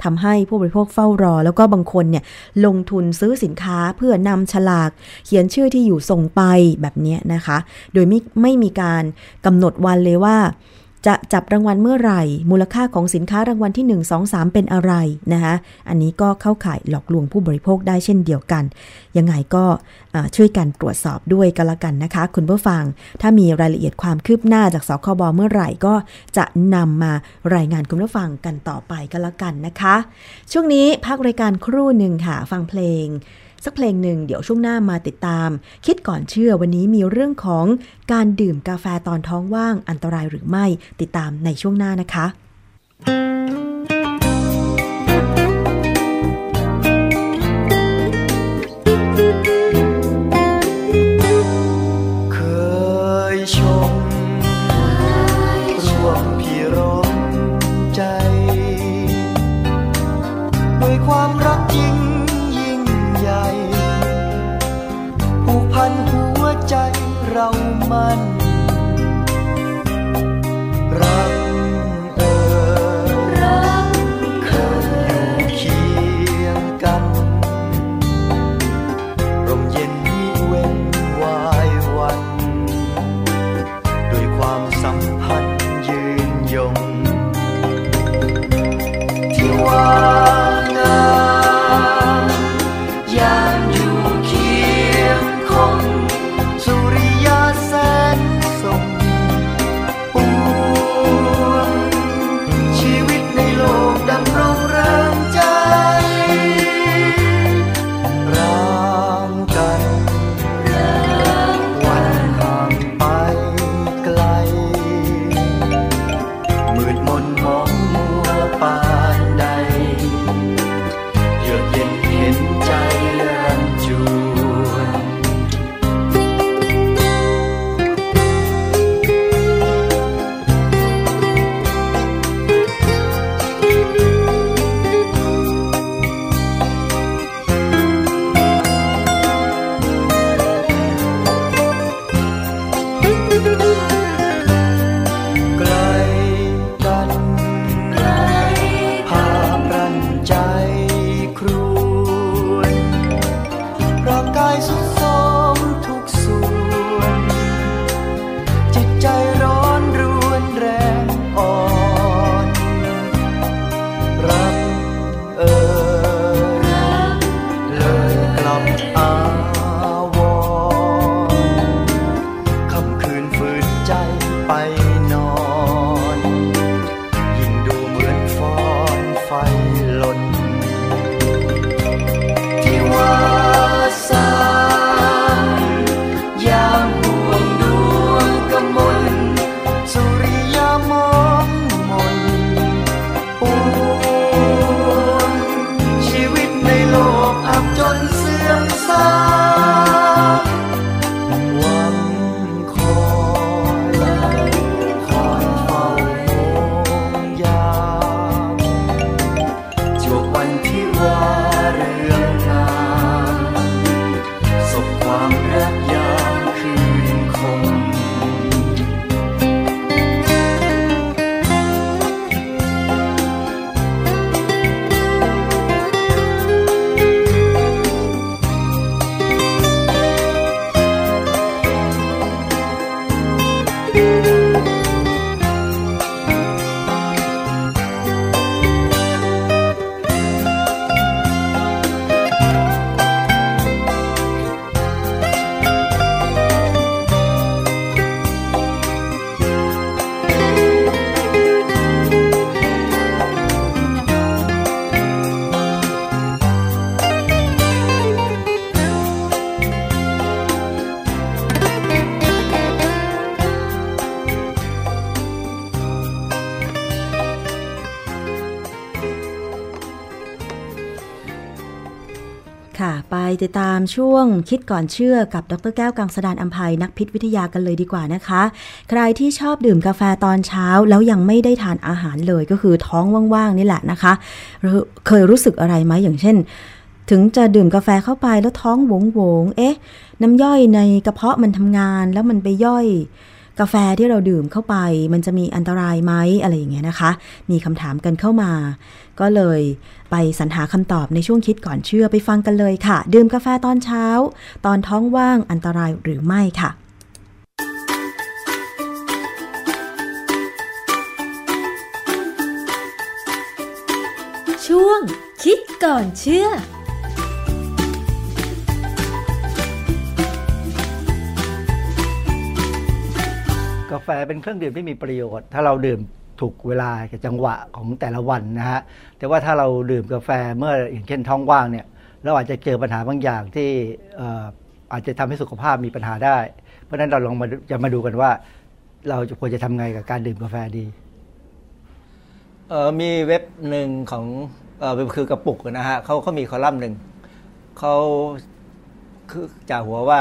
ทำให้ผู้บริโภคเฝ้ารอ แล้วก็บางคนเนี่ยลงทุนซื้อสินค้าเพื่อนำฉลาก เขียนชื่อที่อยู่ส่งไปแบบนี้นะคะ โดยไม่ไม่มีการกำหนดวันเลยว่า จะจับรางวัลเมื่อไหร่ มูลค่าของสินค้ารางวัลที่ 1 2 3 เป็นอะไรนะคะอันนี้ก็เข้าข่ายหลอกลวงผู้บริโภคได้เช่นเดียวกัน ยังไงก็ช่วยกันตรวจสอบด้วยกันละกันนะคะ คุณผู้ฟัง ถ้ามีรายละเอียดความคืบหน้าจากสคบเมื่อไหร่ก็จะนำมารายงานคุณผู้ฟังกันต่อไปกันละกันนะคะ ช่วงนี้พักรายการครู่หนึ่งค่ะ ฟังเพลง สักเพลงหนึ่งเดี๋ยวช่วงหน้ามาติดตาม คิดก่อนเชื่อวันนี้มีเรื่องของการดื่มกาแฟตอนท้องว่างอันตรายหรือไม่ติดตามในช่วงหน้านะคะ ติดตามช่วงคิดก่อนเชื่อกับดรแก้วกังสดานอัมภัยนักพิษวิทยากันเลยดีกว่านะคะ ใครที่ชอบดื่มกาแฟตอนเช้าแล้วยังไม่ได้ทานอาหารเลยก็คือท้องว่างๆนี่แหละนะคะ เคยรู้สึกอะไรไหมอย่างเช่น ถึงจะดื่มกาแฟเข้าไปแล้วท้องโหวงๆเอ๊ะ น้ำย่อยในกระเพาะมันทำงานแล้วมันไปย่อย กาแฟที่เราดื่มเข้าไป มันจะมีอันตรายไหมอะไรอย่างเงี้ยนะคะ มีคำถามกันเข้ามา ก็เลยไปสรรหาคำตอบในช่วงคิดก่อนเชื่อไปฟังกันเลยค่ะ ดื่มกาแฟตอนเช้า ตอนท้องว่างอันตรายหรือไม่ค่ะช่วงคิดก่อนเชื่อ กาแฟเป็นเครื่องดื่มที่มีประโยชน์ ถ้าเราดื่มถูกเวลากับจังหวะของแต่ละวันนะฮะแต่ว่าถ้าเราดื่มกาแฟเมื่ออย่างเช่นท้องว่างเนี่ยเราอาจจะเจอปัญหาบางอย่างที่อาจจะทำให้สุขภาพมีปัญหาได้ เพราะฉะนั้นเราลองมาจะมาดูกันว่า เราจะควรจะทำไงกับการดื่มกาแฟดีมีเว็บหนึ่งของเออคือกระปุกนะฮะเขาเขามีคอลัมน์หนึ่งเขาคือจาหัวว่า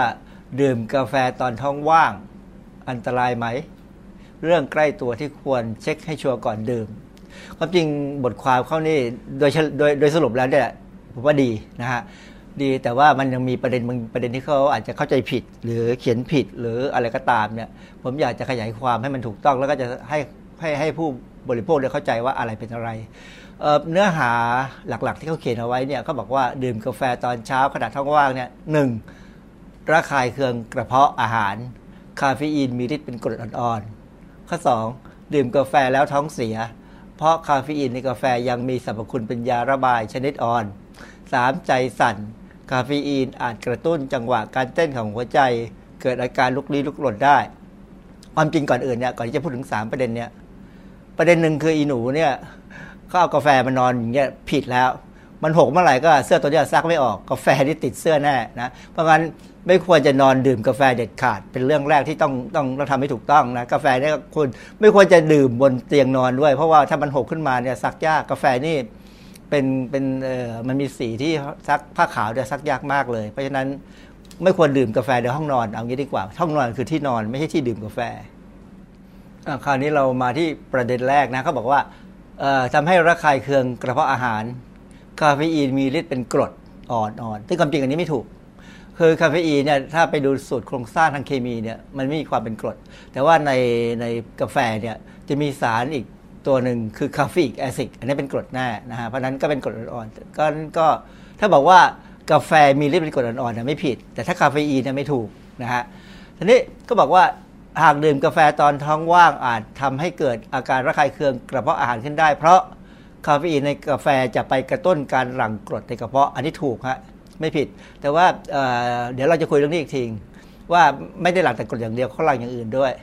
ดื่มกาแฟตอนท้องว่าง อันตรายไหม เรื่องใกล้ตัวที่ควรเช็คให้ชัวร์ก่อนดื่มความจริงบทความเขานี่โดยโดยโดยสรุปแล้วเนี่ยผมว่าดีนะฮะดีแต่ว่ามันยังมีประเด็นบางประเด็นที่เขาอาจจะเข้าใจผิด หรือเขียนผิดหรืออะไรก็ตามเนี่ยผมอยากจะขยายความให้มันถูกต้อง แล้วก็จะให้ให้ให้ผู้บริโภคได้เข้าใจว่าอะไรเป็นอะไรเเนื้อหาหลักๆที่เขาเขียนเอาไว้เนี่ยเขาบอกว่าดื่มกาแฟตอนเช้าขณะท้องว่างเนี่ยหนึ่งระคายเคืองกระเพาะอาหาร คาเฟอีนมีฤทธิ์เป็นกรดอ่อนๆ ข้อ 2. ดื่มกาแฟแล้วท้องเสีย เพราะคาเฟอีนในกาแฟยังมีสรรพคุณเป็นยาระบายชนิดอ่อน 3. ใจสั่น คาเฟอีนอาจกระตุ้นจังหวะการเต้นของหัวใจ เกิดอาการลุกลี้ลุกลนได้ ความจริงก่อนอื่นเนี่ยก่อนที่จะพูดถึง 3 ประเด็นเนี่ยประเด็นหนึ่งคืออีหนูเนี่ยเขาเอากาแฟมานอนอย่างเงี้ยผิดแล้ว มันหกเมื่อไหร่ก็เสื้อตัวนี้ซักไม่ออกกาแฟที่ติดเสื้อแน่นะเพราะงั้น ไม่ควรจะนอนดื่มกาแฟเด็ดขาด เป็นเรื่องแรกที่ต้องต้องต้องทำให้ถูกต้องนะกาแฟเนี่ยคุณไม่ควรจะดื่มบนเตียงนอนด้วย เพราะว่าถ้ามันหกขึ้นมาเนี่ยซักยากกาแฟนี่เป็นเป็นเออมันมีสีที่ซักผ้าขาวเนี่ยซักยากมากเลย เพราะฉะนั้นไม่ควรดื่มกาแฟในห้องนอนเอางี้ดีกว่า ห้องนอนคือที่นอนไม่ใช่ที่ดื่มกาแฟคราวนี้เรามาที่ประเด็นแรกนะเขาบอกว่าเอ่อทำให้ระคายเคืองกระเพาะอาหาร คาเฟอีนมีฤทธิ์เป็นกรดอ่อนๆซึ่งความจริงอันนี้ไม่ถูก คือคาเฟอีนเนี่ยถ้าไปดูสูตรโครงสร้างทางเคมีเนี่ยมันไม่มีความเป็นกรด แต่ว่าในในกาแฟเนี่ยจะมีสารอีกตัวหนึ่งคือ caffeic acid อันนี้เป็นกรดแน่นะฮะเพราะนั้นก็เป็นกรดอ่อนๆก็ก็ถ้าบอกว่ากาแฟมีฤทธิ์เป็นกรดอ่อนๆเนี่ยไม่ผิด แต่ถ้าคาเฟอีนเนี่ยไม่ถูกนะฮะทีนี้ก็บอกว่าหากดื่มกาแฟตอนท้องว่างอาจทำให้เกิดอาการระคายเคืองกระเพาะอาหารขึ้นได้ เพราะคาเฟอีนในกาแฟจะไปกระตุ้นการหลั่งกรดในกระเพาะอันนี้ถูกฮะ ไม่ผิด แต่ว่าเเดี๋ยวเราจะคุยเรื่องนี้อีกทีว่าไม่ได้หลังแต่กรดอย่างเดียวเขาหลังอย่างอื่นด้วย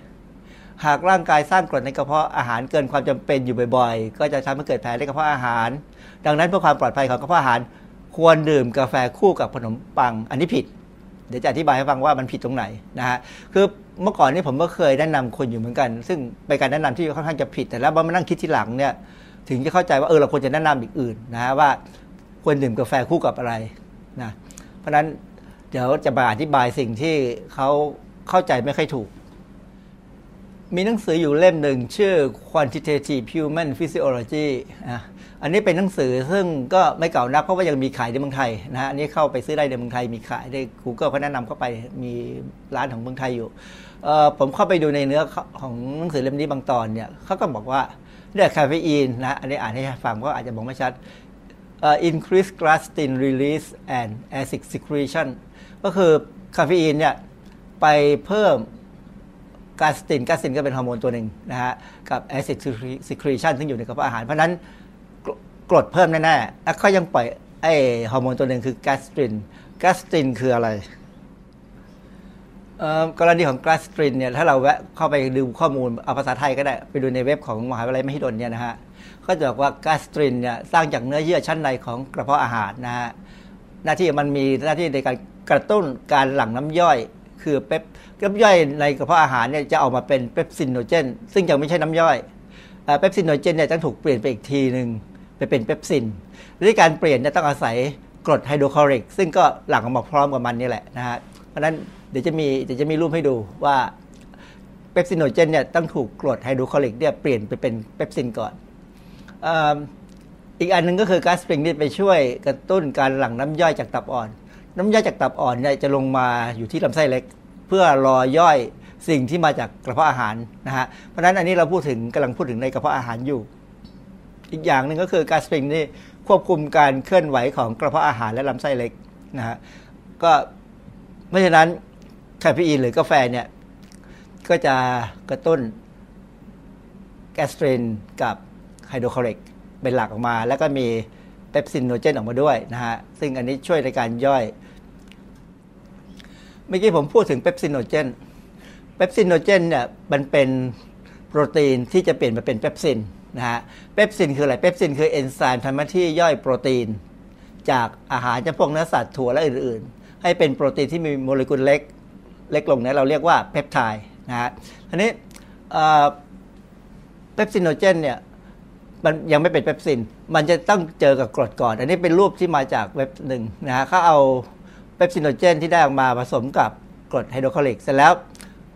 หากร่างกายสร้างกรดในกระเพาะอาหารเกินความจำเป็นอยู่บ่อยๆ ก็จะทำให้เกิดแผลในกระเพาะอาหาร ดังนั้นเพื่อความปลอดภัยของกระเพาะอาหาร ควรดื่มกาแฟคู่กับขนมปัง อันนี้ผิด เดี๋ยวจะอธิบายให้ฟังว่ามันผิดตรงไหนนะฮะคือเมื่อก่อนนี่ผมก็เคยแนะนำคนอยู่เหมือนกัน ซึ่งเป็นการแนะนำที่ค่อนข้างจะผิด แต่แล้วมานั่งคิดทีหลังเนี่ยถึงจะเข้าใจว่าเออเราควรจะแนะนำอีกอื่นนะฮะว่าควรดื่มกาแฟคู่กับอะไร นะเพราะนั้นเดี๋ยวจะมาอธิบายสิ่งที่เขาเข้าใจไม่ค่อยถูก มีหนังสืออยู่เล่มหนึ่งชื่อ quantitative human physiology นะอันนี้เป็นหนังสือซึ่งก็ไม่เก่านัก เพราะว่ายังมีขายในเมืองไทยนะฮะอันนี้เข้าไปซื้อได้ในเมืองไทยมีขายได้ Google เขาแนะนำเข้าไปมีร้านของเมืองไทยอยู่ผมเข้าไปดูในเนื้อของหนังสือเล่มนี้บางตอนเนี่ยเขาก็บอกว่าเรื่องคาเฟอีนนะอันนี้อ่านให้ฟังก็อาจจะบอกไม่ชัด uh, increase ghrelin release and acid secretion ก็คือคาเฟอีนเนี่ยไปเพิ่มกาสตินกาสตินก็เป็นฮอร์โมนตัวหนึ่งนะฮะ กับแอซิดซิครีชันซึ่งอยู่ในกระเพาะอาหาร เพราะนั้นกรดเพิ่มแน่ๆ แล้วก็ยังปล่อยไอ้ฮอร์โมนตัวหนึ่งคือกาสตินกาสตินคืออะไร กรณีของกาสตินเนี่ยถ้าเราแวะเข้าไปดูข้อมูลเอาภาษาไทยก็ได้ ไปดูในเว็บของมหาวิทยาลัยมหิดลเนี่ยนะฮะ ก็จะบอกว่ากาสตรินเนี่ยสร้างจากเนื้อเยื่อชั้นในของกระเพาะอาหารนะฮะหน้าที่มันมีหน้าที่ในการกระตุ้นการหลั่งน้ำย่อย คือเปปน้ำย่อยในกระเพาะอาหารเนี่ยจะออกมาเป็น pepsinogen ซึ่งยังไม่ใช่น้ำย่อย pepsinogen เนี่ยต้องถูกเปลี่ยนไปอีกทีหนึ่งไปเป็น pepsin วิธีการเปลี่ยนเนี่ยต้องอาศัยกรดไฮโดรคลอริก ซึ่งก็หลั่งออกมาพร้อมกับมันนี่แหละนะฮะเพราะนั้นเดี๋ยวจะมีเดี๋ยวจะมีรูปให้ดูว่า pepsinogen เนี่ยต้องถูกกรดไฮโดรคลอริกเนี่ยเปลี่ยนไปเป็น pepsin ก่อน อีกอันหนึ่งก็คือ gastrin นี่ไปช่วยกระตุ้นการหลั่งน้ำย่อยจากตับอ่อน น้ำย่อยจากตับอ่อนเนี่ยจะลงมาอยู่ที่ลำไส้เล็ก เพื่อรอย่อยสิ่งที่มาจากกระเพาะอาหารนะฮะเพราะฉะนั้นอันนี้เราพูดถึงกำลังพูดถึงในกระเพาะอาหารอยู่ อีกอย่างหนึ่งก็คือก๊าซสปริงนี่ควบคุมการเคลื่อนไหวของกระเพาะอาหารและลำไส้เล็กนะฮะก็เพราะฉะนั้นคาเฟอีนหรือกาแฟเนี่ยก็จะกระตุ้นแกสตรินกับ ไฮโดรคลอริกเป็นหลักออกมา แล้วก็มี pepsinogen ออกมาด้วยนะฮะ ซึ่งอันนี้ช่วยในการย่อย เมื่อกี้ผมพูดถึง pepsinogen pepsinogen เนี่ยมันเป็นโปรตีนที่จะเปลี่ยนมาเป็น pepsin นะฮะ pepsin คืออะไร pepsin คือเอนไซม์ทำหน้าที่ย่อยโปรตีน จากอาหารจำพวกเนื้อสัตว์ถั่วและอื่น ๆ ให้เป็นโปรตีนที่มีโมเลกุลเล็ก เล็กลงเนี่ยเราเรียกว่าเปปไทด์นะฮะอันนี้ pepsinogen เนี่ย มันยังไม่เป็น pepsin มันจะต้องเจอกับกรดก่อน อันนี้เป็นรูปที่มาจากเว็บหนึ่งนะฮะเขาเอา pepsinogen ที่ได้ออกมาผสมกับกรดไฮโดรคลอริกเสร็จแล้ว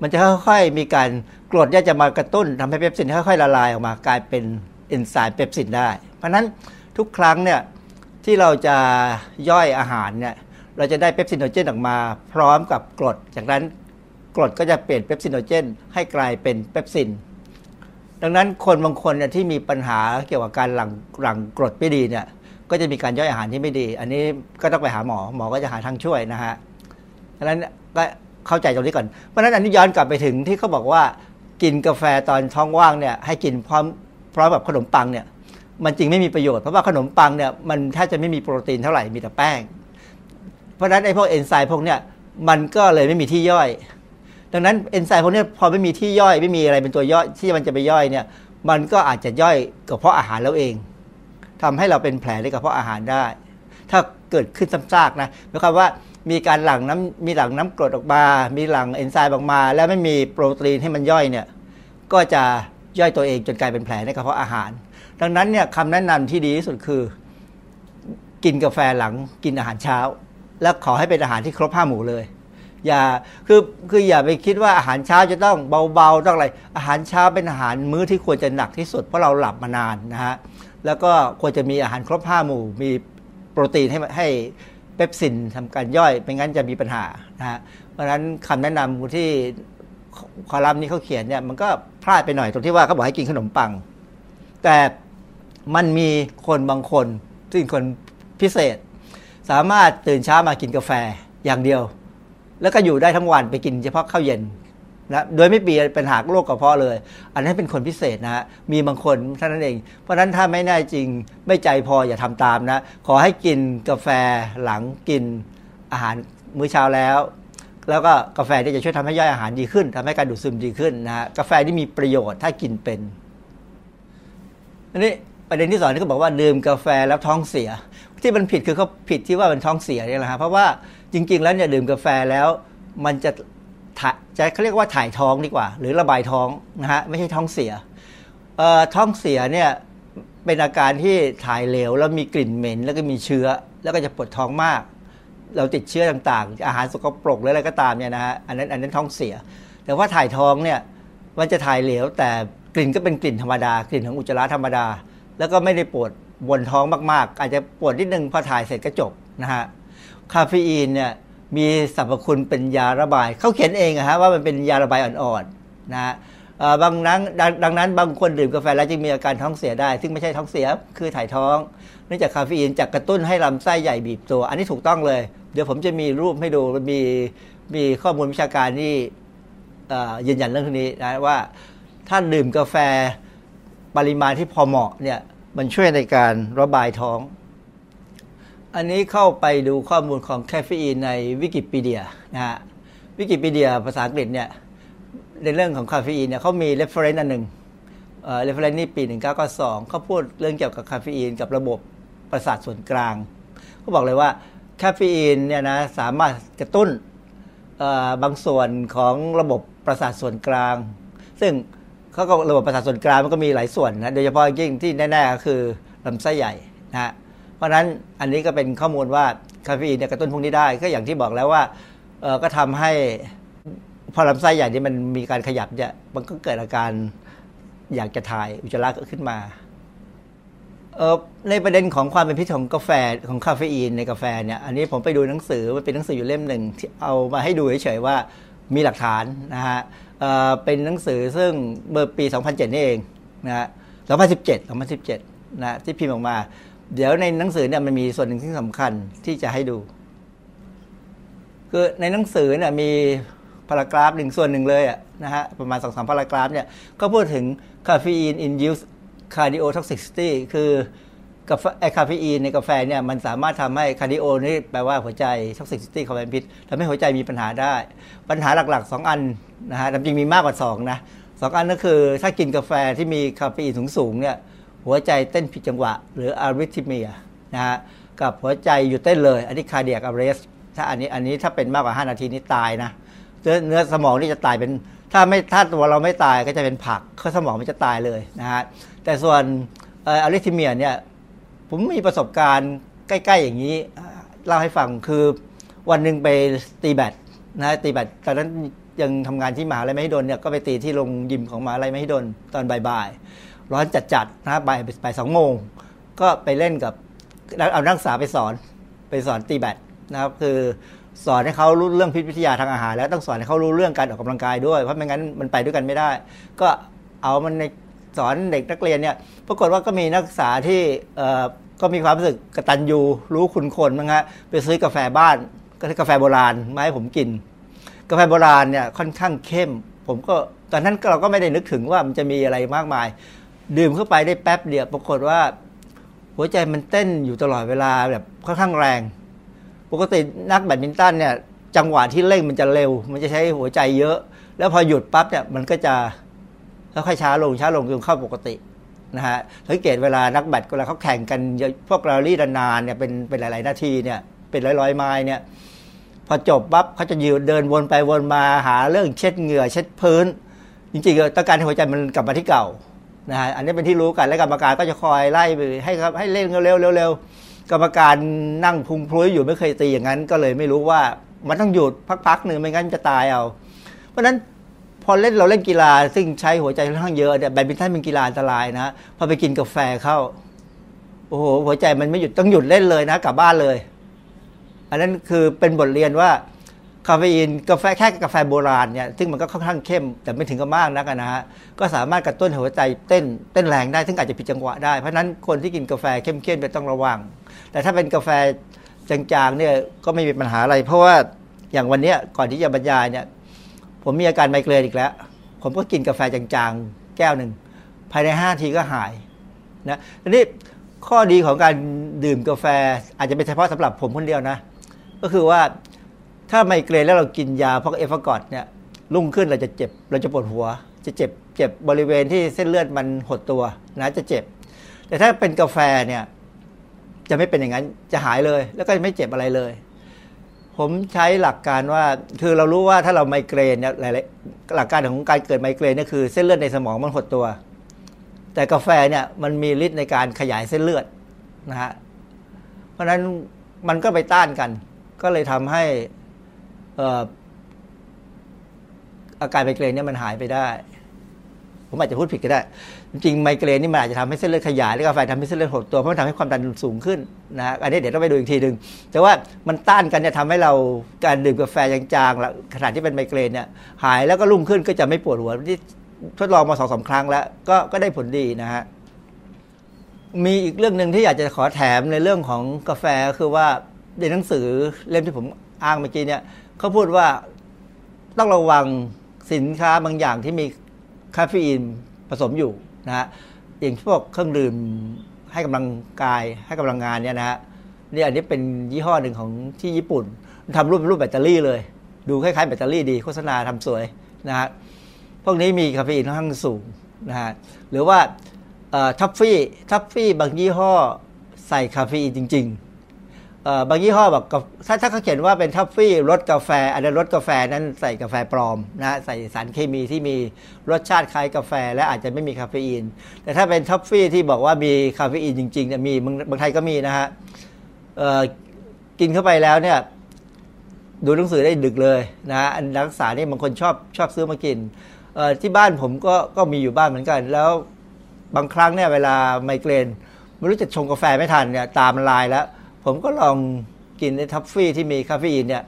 มันจะค่อยๆมีการกรดเนี่ยจะมากระตุ้นทำให้ pepsin ค่อยๆละลายออกมากลายเป็นเอนไซม์ pepsin ได้ เพราะฉะนั้นทุกครั้งเนี่ยที่เราจะย่อยอาหารเนี่ยเราจะได้เปปซินโนเจนออกมาพร้อมกับกรด จากนั้นกรดก็จะเปลี่ยนเปปซินโนเจนให้กลายเป็นเปปซิน ดังนั้นคนบางคนเนี่ยที่มีปัญหาเกี่ยวกับการหลั่งหลังกรดไม่ดีเนี่ยก็จะมีการย่อยอาหารที่ไม่ดี อันนี้ก็ต้องไปหาหมอหมอก็จะหาทางช่วยนะฮะดังนั้นก็เข้าใจตรงนี้ก่อนเพราะฉะนั้นอันนี้ย้อนกลับไปถึงที่เขาบอกว่ากินกาแฟตอนท้องว่างเนี่ยให้กินพร้อมพร้อมกับขนมปังเนี่ยมันจริงไม่มีประโยชน์เพราะว่าขนมปังเนี่ยมันแทบจะไม่มีโปรตีนเท่าไหร่มีแต่แป้ง เพราะฉะนั้นไอ้พวกเอนไซม์พวกเนี้ยมันก็เลยไม่มีที่ย่อย ดังนั้นเอนไซม์พวกนี้พอไม่มีที่ย่อยไม่มีอะไรเป็นตัวย่อยที่มันจะไปย่อยเนี่ยมันก็อาจจะย่อยกระเพาะอาหารแล้วเองทำให้เราเป็นแผลในกระเพาะอาหารได้ ถ้าเกิดขึ้นซ้ำซากนะหมายความว่ามีการหลั่งน้ำมีหลั่งน้ำกรดออกมา มีหลั่งเอนไซม์ออกมา แล้วไม่มีโปรตีนให้มันย่อยเนี่ยก็จะย่อยตัวเองจนกลายเป็นแผลในกระเพาะอาหาร ดังนั้นเนี่ยคำแนะนำที่ดีที่สุดคือ กินกาแฟหลังกินอาหารเช้า แล้วขอให้เป็นอาหารที่ครบห้าหมู่เลย อย่าคือคืออย่าไปคิดว่าอาหารเช้าจะต้องเบาๆต้องอะไร อาหารเช้าเป็นอาหารมื้อที่ควรจะหนักที่สุดเพราะเราหลับมานานนะฮะแล้วก็ควรจะมีอาหารครบห้าหมู่ มีโปรตีนให้ให้เปปซินทำการย่อยไม่งั้นจะมีปัญหานะฮะเพราะฉะนั้นคำแนะนำที่คอลัมน์นี้เขาเขียนเนี่ยมันก็พลาดไปหน่อยตรงที่ว่าเขาบอกให้กินขนมปัง แต่มันมีคนบางคนซึ่งคนพิเศษ สามารถตื่นเช้ามากินกาแฟอย่างเดียว แล้วก็อยู่ได้ทั้งวันไปกินเฉพาะข้าวเย็นนะโดยไม่ปีเป็นหากโรคกระเพาะเลย อันนั้นเป็นคนพิเศษนะฮะมีบางคนเท่านั้นเอง เพราะฉะนั้นถ้าไม่แน่จริงไม่ใจพออย่าทำตามนะ ขอให้กินกาแฟหลังกินอาหารมื้อเช้าแล้ว แล้วก็กาแฟที่จะช่วยทำให้ย่อยอาหารดีขึ้นทำให้การดูดซึมดีขึ้นนะฮะกาแฟที่มีประโยชน์ถ้ากินเป็นอันนี้ประเด็นที่สองที่เขาบอกว่าดื่มกาแฟแล้วท้องเสีย ที่มันผิดคือเขาผิดที่ว่ามันท้องเสียนี่แหละฮะเพราะว่าจริง ๆ แล้วเนี่ยดื่มกาแฟแล้วมันจะจะเขาเรียกว่าถ่ายท้องดีกว่า หรือระบายท้องนะฮะไม่ใช่ท้องเสียท้องเสียเนี่ยเป็นอาการที่ถ่ายเหลวแล้วมีกลิ่นเหม็น แล้วก็มีเชื้อ แล้วก็จะปวดท้องมาก เราติดเชื้อต่างๆ อาหารสกปรกหรืออะไรก็ตามเนี่ยนะฮะอันนั้นอันนั้นท้องเสีย แต่ว่าถ่ายท้องเนี่ยมันจะถ่ายเหลวแต่กลิ่นก็เป็นกลิ่นธรรมดากลิ่นของอุจจาระธรรมดา แล้วก็ไม่ได้ปวด บนท้องมากๆ อาจจะปวดนิดนึงพอถ่ายเสร็จก็จบนะฮะคาเฟอีนเนี่ยมีสรรพคุณเป็นยาระบายเขาเขียนเองอะฮะว่ามันเป็นยาระบายอ่อนๆนะฮะบางนั้นดังนั้นบางคนดื่มกาแฟแล้วจึงมีอาการท้องเสียได้ ซึ่งไม่ใช่ท้องเสียคือถ่ายท้องเนื่องจากคาเฟอีนจะกระตุ้นให้ลำไส้ใหญ่บีบตัว อันนี้ถูกต้องเลย เดี๋ยวผมจะมีรูปให้ดูมีมีข้อมูลวิชาการที่ยืนยันเรื่องนี้นะว่าถ้าดื่มกาแฟปริมาณที่พอเหมาะเนี่ย มันช่วยในการระบายท้อง อันนี้เข้าไปดูข้อมูลของคาเฟอีนในวิกิพีเดียนะฮะวิกิพีเดียภาษาอังกฤษเนี่ยในเรื่องของคาเฟอีนเนี่ยเขามี reference อันหนึ่งเอ่อ reference นี่ปี 1992เขาพูดเรื่องเกี่ยวกับคาเฟอีนกับระบบประสาทส่วนกลางเขาบอกเลยว่าคาเฟอีนเนี่ยนะสามารถกระตุ้นบางส่วนของระบบประสาทส่วนกลาง ซึ่ง เขาก็ระบบประสาทส่วนกลางมันก็มีหลายส่วนนะโดยเฉพาะยิ่งที่แน่ๆก็คือลำไส้ใหญ่นะฮะเพราะฉะนั้นอันนี้ก็เป็นข้อมูลว่าคาเฟอีนเนี่ยกระตุ้นพวกนี้ได้ก็อย่างที่บอกแล้วว่าเออก็ทำให้พอลำไส้ใหญ่ที่มันมีการขยับเนี่ยมันก็เกิดอาการอยากจะถ่ายอุจจาระขึ้นมาเออในประเด็นของความเป็นพิษของกาแฟของคาเฟอีนในกาแฟเนี่ยอันนี้ผมไปดูหนังสือมันเป็นหนังสืออยู่เล่มหนึ่งที่เอามาให้ดูเฉยๆว่ามีหลักฐานนะฮะ เป็นหนังสือซึ่งเมื่อปี 2007 นี่เองนะฮะ2017 2017 นะที่พิมพ์ออกมา เดี๋ยวในหนังสือเนี่ยมันมีส่วนหนึ่งที่สำคัญที่จะให้ดู คือในหนังสือเนี่ยมี paragraph หนึ่งส่วนหนึ่งเลยอะนะฮะประมาณสองสาม paragraph เนี่ยก็พูดถึงคาเฟอีน induced cardiotoxicity คือ กาแฟไอคาเฟอีนในกาแฟเนี่ยมันสามารถทำให้ cardio นี่แปลว่าหัวใจ toxicity ของเป็นพิษทำให้หัวใจมีปัญหาได้ ปัญหาหลักๆ 2 อันนะฮะจริงมีมากกว่า 2 นะสองอันก็คือถ้ากินกาแฟที่มีคาเฟอีนสูงๆเนี่ยหัวใจเต้นผิดจังหวะ หรืออาริทิเมียนะฮะกับหัวใจหยุดเต้นเลย อันนี้คาเดียกอเรสถ้าอันนี้อันนี้ถ้าเป็นมากกว่า 5 นาทีนี้ตายนะเนื้อเนื้อสมองนี่จะตายเป็นถ้าไม่ถ้าตัวเราไม่ตายก็จะเป็นผักเครื่องสมองมันจะตายเลยนะฮะแต่ส่วนอาริทิเมียเนี่ย ผมมีประสบการณ์ใกล้ ๆ อย่างนี้เล่าให้ฟังคือวันหนึ่งไปตีแบดนะตีแบดตอนนั้นยังทำงานที่มหาลัยมหิดลเนี่ยก็ไปตีที่โรงยิมของมหาลัยมหิดลตอนบ่ายๆร้อนจัดๆนะบ่ายบ่ายสองโมงก็ไปเล่นกับเอานักศึกษาไปสอนไปสอนตีแบดนะครับคือสอนให้เขารู้เรื่องพิษวิทยาทางอาหาร แล้วต้องสอนให้เขารู้เรื่องการออกกำลังกายด้วยเพราะไม่งั้นมันไปด้วยกันไม่ได้ ก็เอามันใน สอนเด็กนักเรียนเนี่ยปรากฏว่าก็มีนักศึกษาที่ก็มีความรู้สึกกระตัญญูรู้คุณคนมั้งฮะไปซื้อกาแฟบ้านก็กาแฟโบราณมาให้ผมกิน กาแฟโบราณเนี่ยค่อนข้างเข้ม ผมก็ตอนนั้นเราก็ไม่ได้นึกถึงว่ามันจะมีอะไรมากมาย ดื่มเข้าไปได้แป๊บเดียวปรากฏว่า หัวใจมันเต้นอยู่ตลอดเวลาแบบค่อนข้างแรง ปกตินักแบดมินตันเนี่ยจังหวะที่เร่งมันจะเร็ว มันจะใช้หัวใจเยอะ แล้วพอหยุดปั๊บเนี่ยมันก็จะ ค่อยๆช้าลงช้าลงจนเข้าปกตินะฮะสังเกตเวลานักแบดเวลาเขาแข่งกันพวกแรลลี่นานๆเนี่ยเป็นเป็นหลายๆนาทีเนี่ยเป็นร้อยๆไม้เนี่ยพอจบปั๊บเขาจะยืนเดินวนไปวนมาหาเรื่องเช็ดเหงื่อเช็ดพื้น จริงๆต้องการให้หัวใจมันกลับมาที่เก่านะฮะอันนี้เป็นที่รู้กันและกรรมการก็จะคอยไล่ไปให้ครับให้เล่นเร็วๆเร็วๆกรรมการนั่งพุงพลุยอยู่ไม่เคยตีอย่างนั้น ก็เลยไม่รู้ว่ามันต้องหยุดพักๆหนึ่งไม่งั้นจะตายเอา เพราะฉะนั้น พอเล่นเราเล่นกีฬา ซึ่งใช้หัวใจค่อนข้างเยอะเนี่ยแบดมินตันเป็นกีฬาอันตรายนะพอไปกินกาแฟเข้า โอ้โหหัวใจมันไม่หยุดต้องหยุดเล่นเลยนะกลับบ้านเลย อันนั้นคือเป็นบทเรียนว่าคาเฟอีนกาแฟแค่กาแฟโบราณเนี่ยซึ่งมันก็ค่อนข้างเข้ม แต่ไม่ถึงกับมากนักนะฮะก็สามารถกระตุ้นหัวใจเต้นเต้นแรงได้ ซึ่งอาจจะผิดจังหวะได้ เพราะนั้นคนที่กินกาแฟเข้มๆเนี่ยต้องระวัง แต่ถ้าเป็นกาแฟจางๆเนี่ยก็ไม่มีปัญหาอะไร เพราะว่าอย่างวันเนี้ยก่อนที่จะบรรยายเนี่ย ผมมีอาการไมเกรนอีกแล้ว ผมก็กินกาแฟจางๆ แก้วหนึ่ง ภายใน 5 ทีก็หายนะทีนี้ข้อดีของการดื่มกาแฟอาจจะเป็นเฉพาะสำหรับผมคนเดียวนะ ก็คือว่าถ้าไมเกรนแล้วเรากินยาพวกเอฟกอดเนี่ยรุ่งขึ้นเราจะเจ็บเราจะปวดหัว จะเจ็บเจ็บบริเวณที่เส้นเลือดมันหดตัวนะจะเจ็บ แต่ถ้าเป็นกาแฟเนี่ยจะไม่เป็นอย่างนั้นจะหายเลย แล้วก็ไม่เจ็บอะไรเลย ผมใช้หลักการว่าคือเรารู้ว่าถ้าเราไมเกรนเนี่ยหลายๆหลักการของการเกิดไมเกรนเนี่ยคือเส้นเลือดในสมองมันหดตัว แต่กาแฟเนี่ยมันมีฤทธิ์ในการขยายเส้นเลือดนะฮะเพราะฉะนั้นมันก็ไปต้านกัน ก็เลยทำให้อาการไมเกรนเนี่ยมันหายไปได้ ผมอาจจะพูดผิดก็ได้ จริงไมเกรนนี่มันอาจจะทำให้เส้นเลือดขยายแล้วกาแฟทำให้เส้นเลือดหดตัวเพราะมันทำให้ความดันสูงขึ้นนะฮะอันนี้เดี๋ยวต้องไปดูอีกทีหนึ่งแต่ว่ามันต้านกันเนี่ยทำให้เราการดื่มกาแฟจางๆขณะที่เป็นไมเกรนเนี่ยหายแล้วก็รุ่งขึ้นก็จะไม่ปวดหัวที่ทดลองมาสองสาครั้งแล้วก็ก็ได้ผลดีนะฮะมีอีกเรื่องหนึ่งที่อยากจะขอแถมในเรื่องของกาแฟคือว่าในหนังสือเล่มที่ผมอ้างเมื่อกี้เนี่ยเขาพูดว่าต้องระวังสินค้าบางอย่างที่มีคาเฟอีนผสมอยู่ นะฮะอย่างพวกเครื่องดื่มให้กำลังกายให้กำลังงานเนี่ยนะฮะนี่อันนี้เป็นยี่ห้อหนึ่งของที่ญี่ปุ่นทำรูปเป็นรูปแบตเตอรี่เลย ดูคล้ายๆแบตเตอรี่ดีโฆษณาทำสวยนะฮะพวกนี้มีคาเฟอีนค่อนข้างสูงนะฮะหรือว่าท็อฟฟี่ท็อฟฟี่บางยี่ห้อใส่คาเฟอีนจริง ๆ บางยี่ห้อบอกถ้าถ้าเขาเขียนว่าเป็นท็อฟฟี่รสกาแฟ อันนั้นรสกาแฟนั้นใส่กาแฟปลอมนะใส่สารเคมีที่มีรสชาติคล้ายกาแฟ และอาจจะไม่มีคาเฟอีน แต่ถ้าเป็นท็อฟฟี่ที่บอกว่ามีคาเฟอีนจริงๆเนี่ยมีบางไทยก็มีนะฮะกินเข้าไปแล้วเนี่ยดูหนังสือได้ดึกเลยนะฮะนักศึกษาเนี่ยบางคนชอบชอบซื้อมากินที่บ้านผมก็ก็มีอยู่บ้านเหมือนกัน แล้วบางครั้งเนี่ยเวลาไมเกรนไม่รู้จะชงกาแฟไม่ทันเนี่ยตามันลายแล้ว ผมก็ลองกินในทัฟฟี่ที่มีคาเฟอีนเนี่ย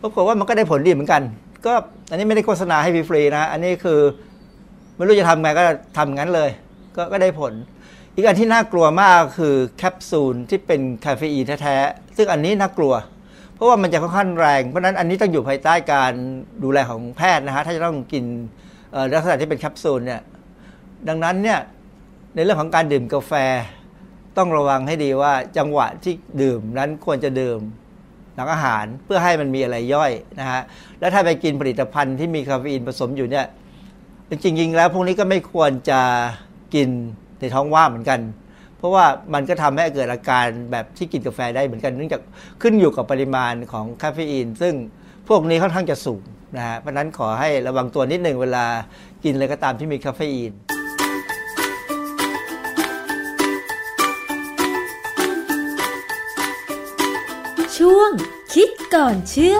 ปรากฏว่ามันก็ได้ผลดีเหมือนกัน ก็อันนี้ไม่ได้โฆษณาให้ฟรีนะอันนี้คือไม่รู้จะทำไงก็ทำงั้นเลยก็ก็ได้ผล อีกอันที่น่ากลัวมากคือแคปซูลที่เป็นคาเฟอีนแท้ๆซึ่งอันนี้น่ากลัว เพราะว่ามันจะค่อนข้างแรง เพราะนั้นอันนี้ต้องอยู่ภายใต้การดูแลของแพทย์นะฮะถ้าจะต้องกินลักษณะที่เป็นแคปซูลเนี่ยดังนั้นเนี่ยในเรื่องของการดื่มกาแฟ ต้องระวังให้ดีว่าจังหวะที่ดื่มนั้นควรจะดื่มหลังอาหารเพื่อให้มันมีอะไรย่อยนะฮะแล้วถ้าไปกินผลิตภัณฑ์ที่มีคาเฟอีนผสมอยู่เนี่ยจริงๆแล้วพวกนี้ก็ไม่ควรจะกินในท้องว่างเหมือนกัน เพราะว่ามันก็ทำให้เกิดอาการแบบที่กินกาแฟได้เหมือนกันเนื่องจากขึ้นอยู่กับปริมาณของคาเฟอีน ซึ่งพวกนี้ค่อนข้างจะสูงนะฮะเพราะฉะนั้นขอให้ระวังตัวนิดหนึ่งเวลากินอะไรก็ตามที่มีคาเฟอีน คิดก่อนเชื่อ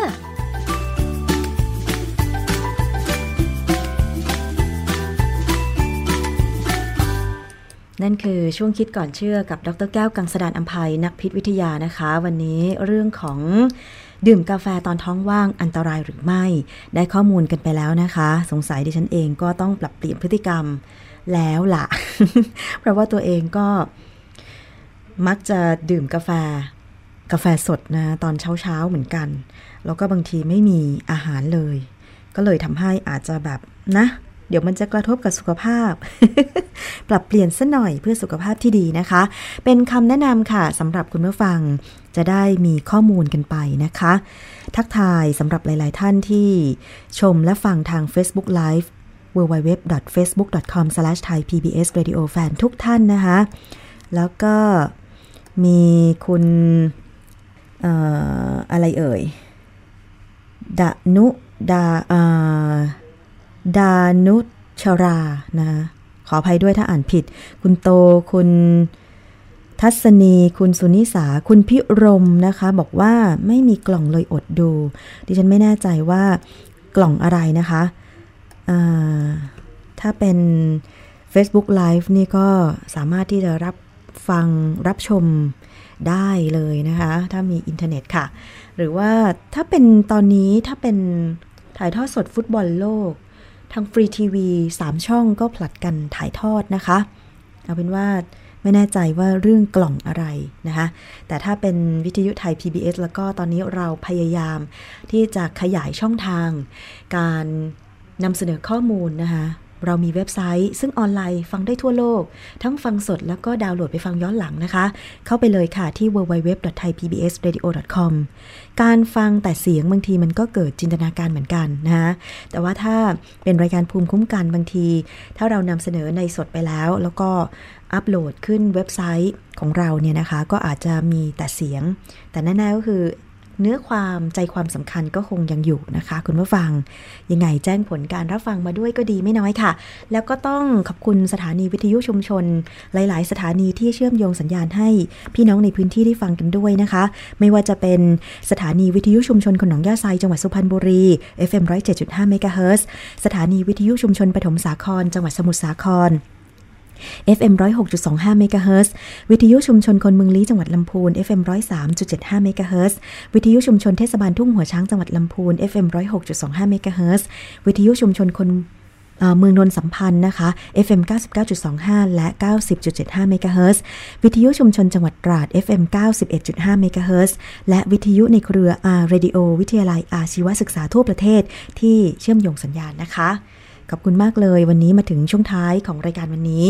นั่นคือช่วงคิดก่อนเชื่อกับดรแก้วกังสดานอัมภัยนักพิษวิทยานะคะ วันนี้เรื่องของดื่มกาแฟตอนท้องว่างอันตรายหรือไม่ ได้ข้อมูลกันไปแล้วนะคะ สงสัยดิฉันเองก็ต้องปรับเปลี่ยนพฤติกรรมแล้วล่ะ เพราะว่าตัวเองก็มักจะดื่มกาแฟ กาแฟสดนะตอนเช้าเช้าเหมือนกัน แล้วก็บางทีไม่มีอาหารเลย ก็เลยทำให้อาจจะแบบนะ เดี๋ยวมันจะกระทบกับสุขภาพ ปรับเปลี่ยนซะหน่อยเพื่อสุขภาพที่ดีนะคะ เป็นคำแนะนำค่ะสำหรับคุณผู้ฟังจะได้มีข้อมูลกันไปนะคะ ทักทายสำหรับหลาย ๆ ท่านที่ชมและฟังทาง Facebook Live www.facebook.com/thaipbsradiofan ทุกท่านนะคะ แล้วก็มีคุณ อะไรเอ่ยดานุดาดานุชรานะคะขออภัยด้วยถ้าอ่านผิด คุณโตคุณทัศนี คุณสุนิสา คุณพิรมนะคะ บอกว่าไม่มีกล่องเลยอดดู ดิฉันไม่แน่ใจว่ากล่องอะไรนะคะถ้าเป็น Facebook Live นี่ก็สามารถที่จะรับฟังรับชม ได้เลยนะคะ ถ้ามีอินเทอร์เน็ตค่ะ หรือว่าถ้าเป็นตอนนี้ถ้าเป็นถ่ายทอดสดฟุตบอลโลก ทางฟรีทีวี3ช่องก็ผลัดกันถ่ายทอดนะคะ เอาเป็นว่าไม่แน่ใจว่าเรื่องกล่องอะไรนะคะ แต่ถ้าเป็นวิทยุไทย PBS แล้วก็ตอนนี้เราพยายามที่จะขยายช่องทาง การนำเสนอข้อมูลนะคะ เรามีเว็บไซต์ ซึ่งออนไลน์ฟังได้ทั่วโลก ทั้งฟังสดแล้วก็ดาวน์โหลดไปฟังย้อนหลังนะคะ เข้าไปเลยค่ะที่ www.thaipbsradio.com การฟังแต่เสียงบางทีมันก็เกิดจินตนาการเหมือนกันนะะแต่ว่าถ้าเป็นรายการภูมิคุ้มกันบางที ถ้าเรานำเสนอในสดไปแล้ว แล้วก็อัปโหลดขึ้นเว็บไซต์ของเราเนี่ยนะคะ ก็อาจจะมีแต่เสียง แต่แน่ๆก็คือ เนื้อความใจความสำคัญก็คงยังอยู่นะคะ คุณผู้ฟัง ยังไงแจ้งผลการรับฟังมาด้วยก็ดีไม่น้อยค่ะ แล้วก็ต้องขอบคุณสถานีวิทยุชุมชน หลาย ๆ สถานีที่เชื่อมโยงสัญญาณให้พี่น้องในพื้นที่ได้ฟังกันด้วยนะคะ ไม่ว่าจะเป็นสถานีวิทยุชุมชนหนองหญ้าไซจังหวัดสุพรรณบุรี FM 107.5เมกะเฮิรตซ์สถานีวิทยุชุมชนปฐมสาคร จังหวัดสมุทรสาคร FM 106.25เมกะเฮิรตซ์วิทยุชุมชนคนเมืองลี้จังหวัดลำพูน FM 103.75เมกะเฮิรตซ์วิทยุชุมชนเทศบาลทุ่งหัวช้างจังหวัดลำพูน FM 106.25เมกะเฮิรตซ์วิทยุชุมชนคนเมืองนนสัมพันธ์นะคะ FM 99.25 และ 90.75เมกะเฮิรตซ์วิทยุชุมชนจังหวัดตราด FM 91.5เมกะเฮิรตซ์และวิทยุในเครือ R Radio วิทยาลัยอาชีวศึกษาทั่วประเทศที่เชื่อมโยงสัญญาณนะคะ ขอบคุณมากเลย วันนี้มาถึงช่วงท้ายของรายการวันนี้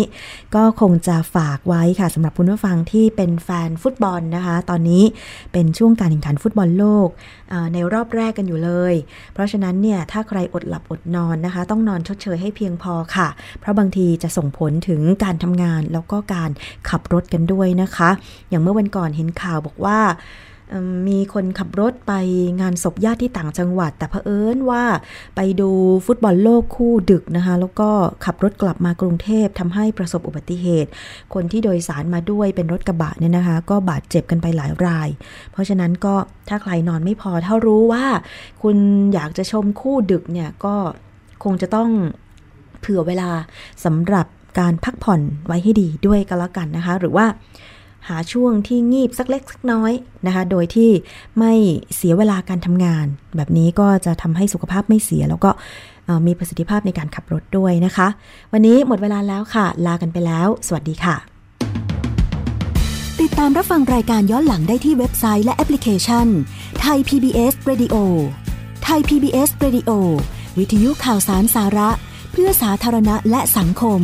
ก็คงจะฝากไว้ค่ะสำหรับคุณผู้ฟังที่เป็นแฟนฟุตบอลนะคะ ตอนนี้เป็นช่วงการแข่งขันฟุตบอลโลกในรอบแรกกันอยู่เลย เพราะฉะนั้นเนี่ยถ้าใครอดหลับอดนอนนะคะ ต้องนอนชดเชยให้เพียงพอค่ะ เพราะบางทีจะส่งผลถึงการทำงานแล้วก็การขับรถกันด้วยนะคะ อย่างเมื่อวันก่อนเห็นข่าวบอกว่า มีคนขับรถไปงานศพญาติที่ต่างจังหวัด แต่เผอิญว่าไปดูฟุตบอลโลกคู่ดึกนะคะ แล้วก็ขับรถกลับมากรุงเทพทำให้ประสบอุบัติเหตุ คนที่โดยสารมาด้วยเป็นรถกระบะเนี่ยนะคะ ก็บาดเจ็บกันไปหลายราย เพราะฉะนั้นก็ถ้าใครนอนไม่พอถ้ารู้ว่า คุณอยากจะชมคู่ดึกเนี่ยก็คงจะต้องเผื่อเวลาสำหรับการพักผ่อนไว้ให้ดีด้วยก็แล้วกันนะคะ หรือว่า หาช่วงที่งีบสักเล็กสักน้อยนะคะ โดยที่ไม่เสียเวลาการทำงาน แบบนี้ก็จะทำให้สุขภาพไม่เสียแล้วก็มีประสิทธิภาพในการขับรถด้วยนะคะ วันนี้หมดเวลาแล้วค่ะ ลากันไปแล้ว สวัสดีค่ะ ติดตามรับฟังรายการย้อนหลังได้ที่เว็บไซต์และแอปพลิเคชันไทย PBS Radio ไทย PBS Radio วิทยุข่าวสารสาระ เพื่อสาธารณะและสังคม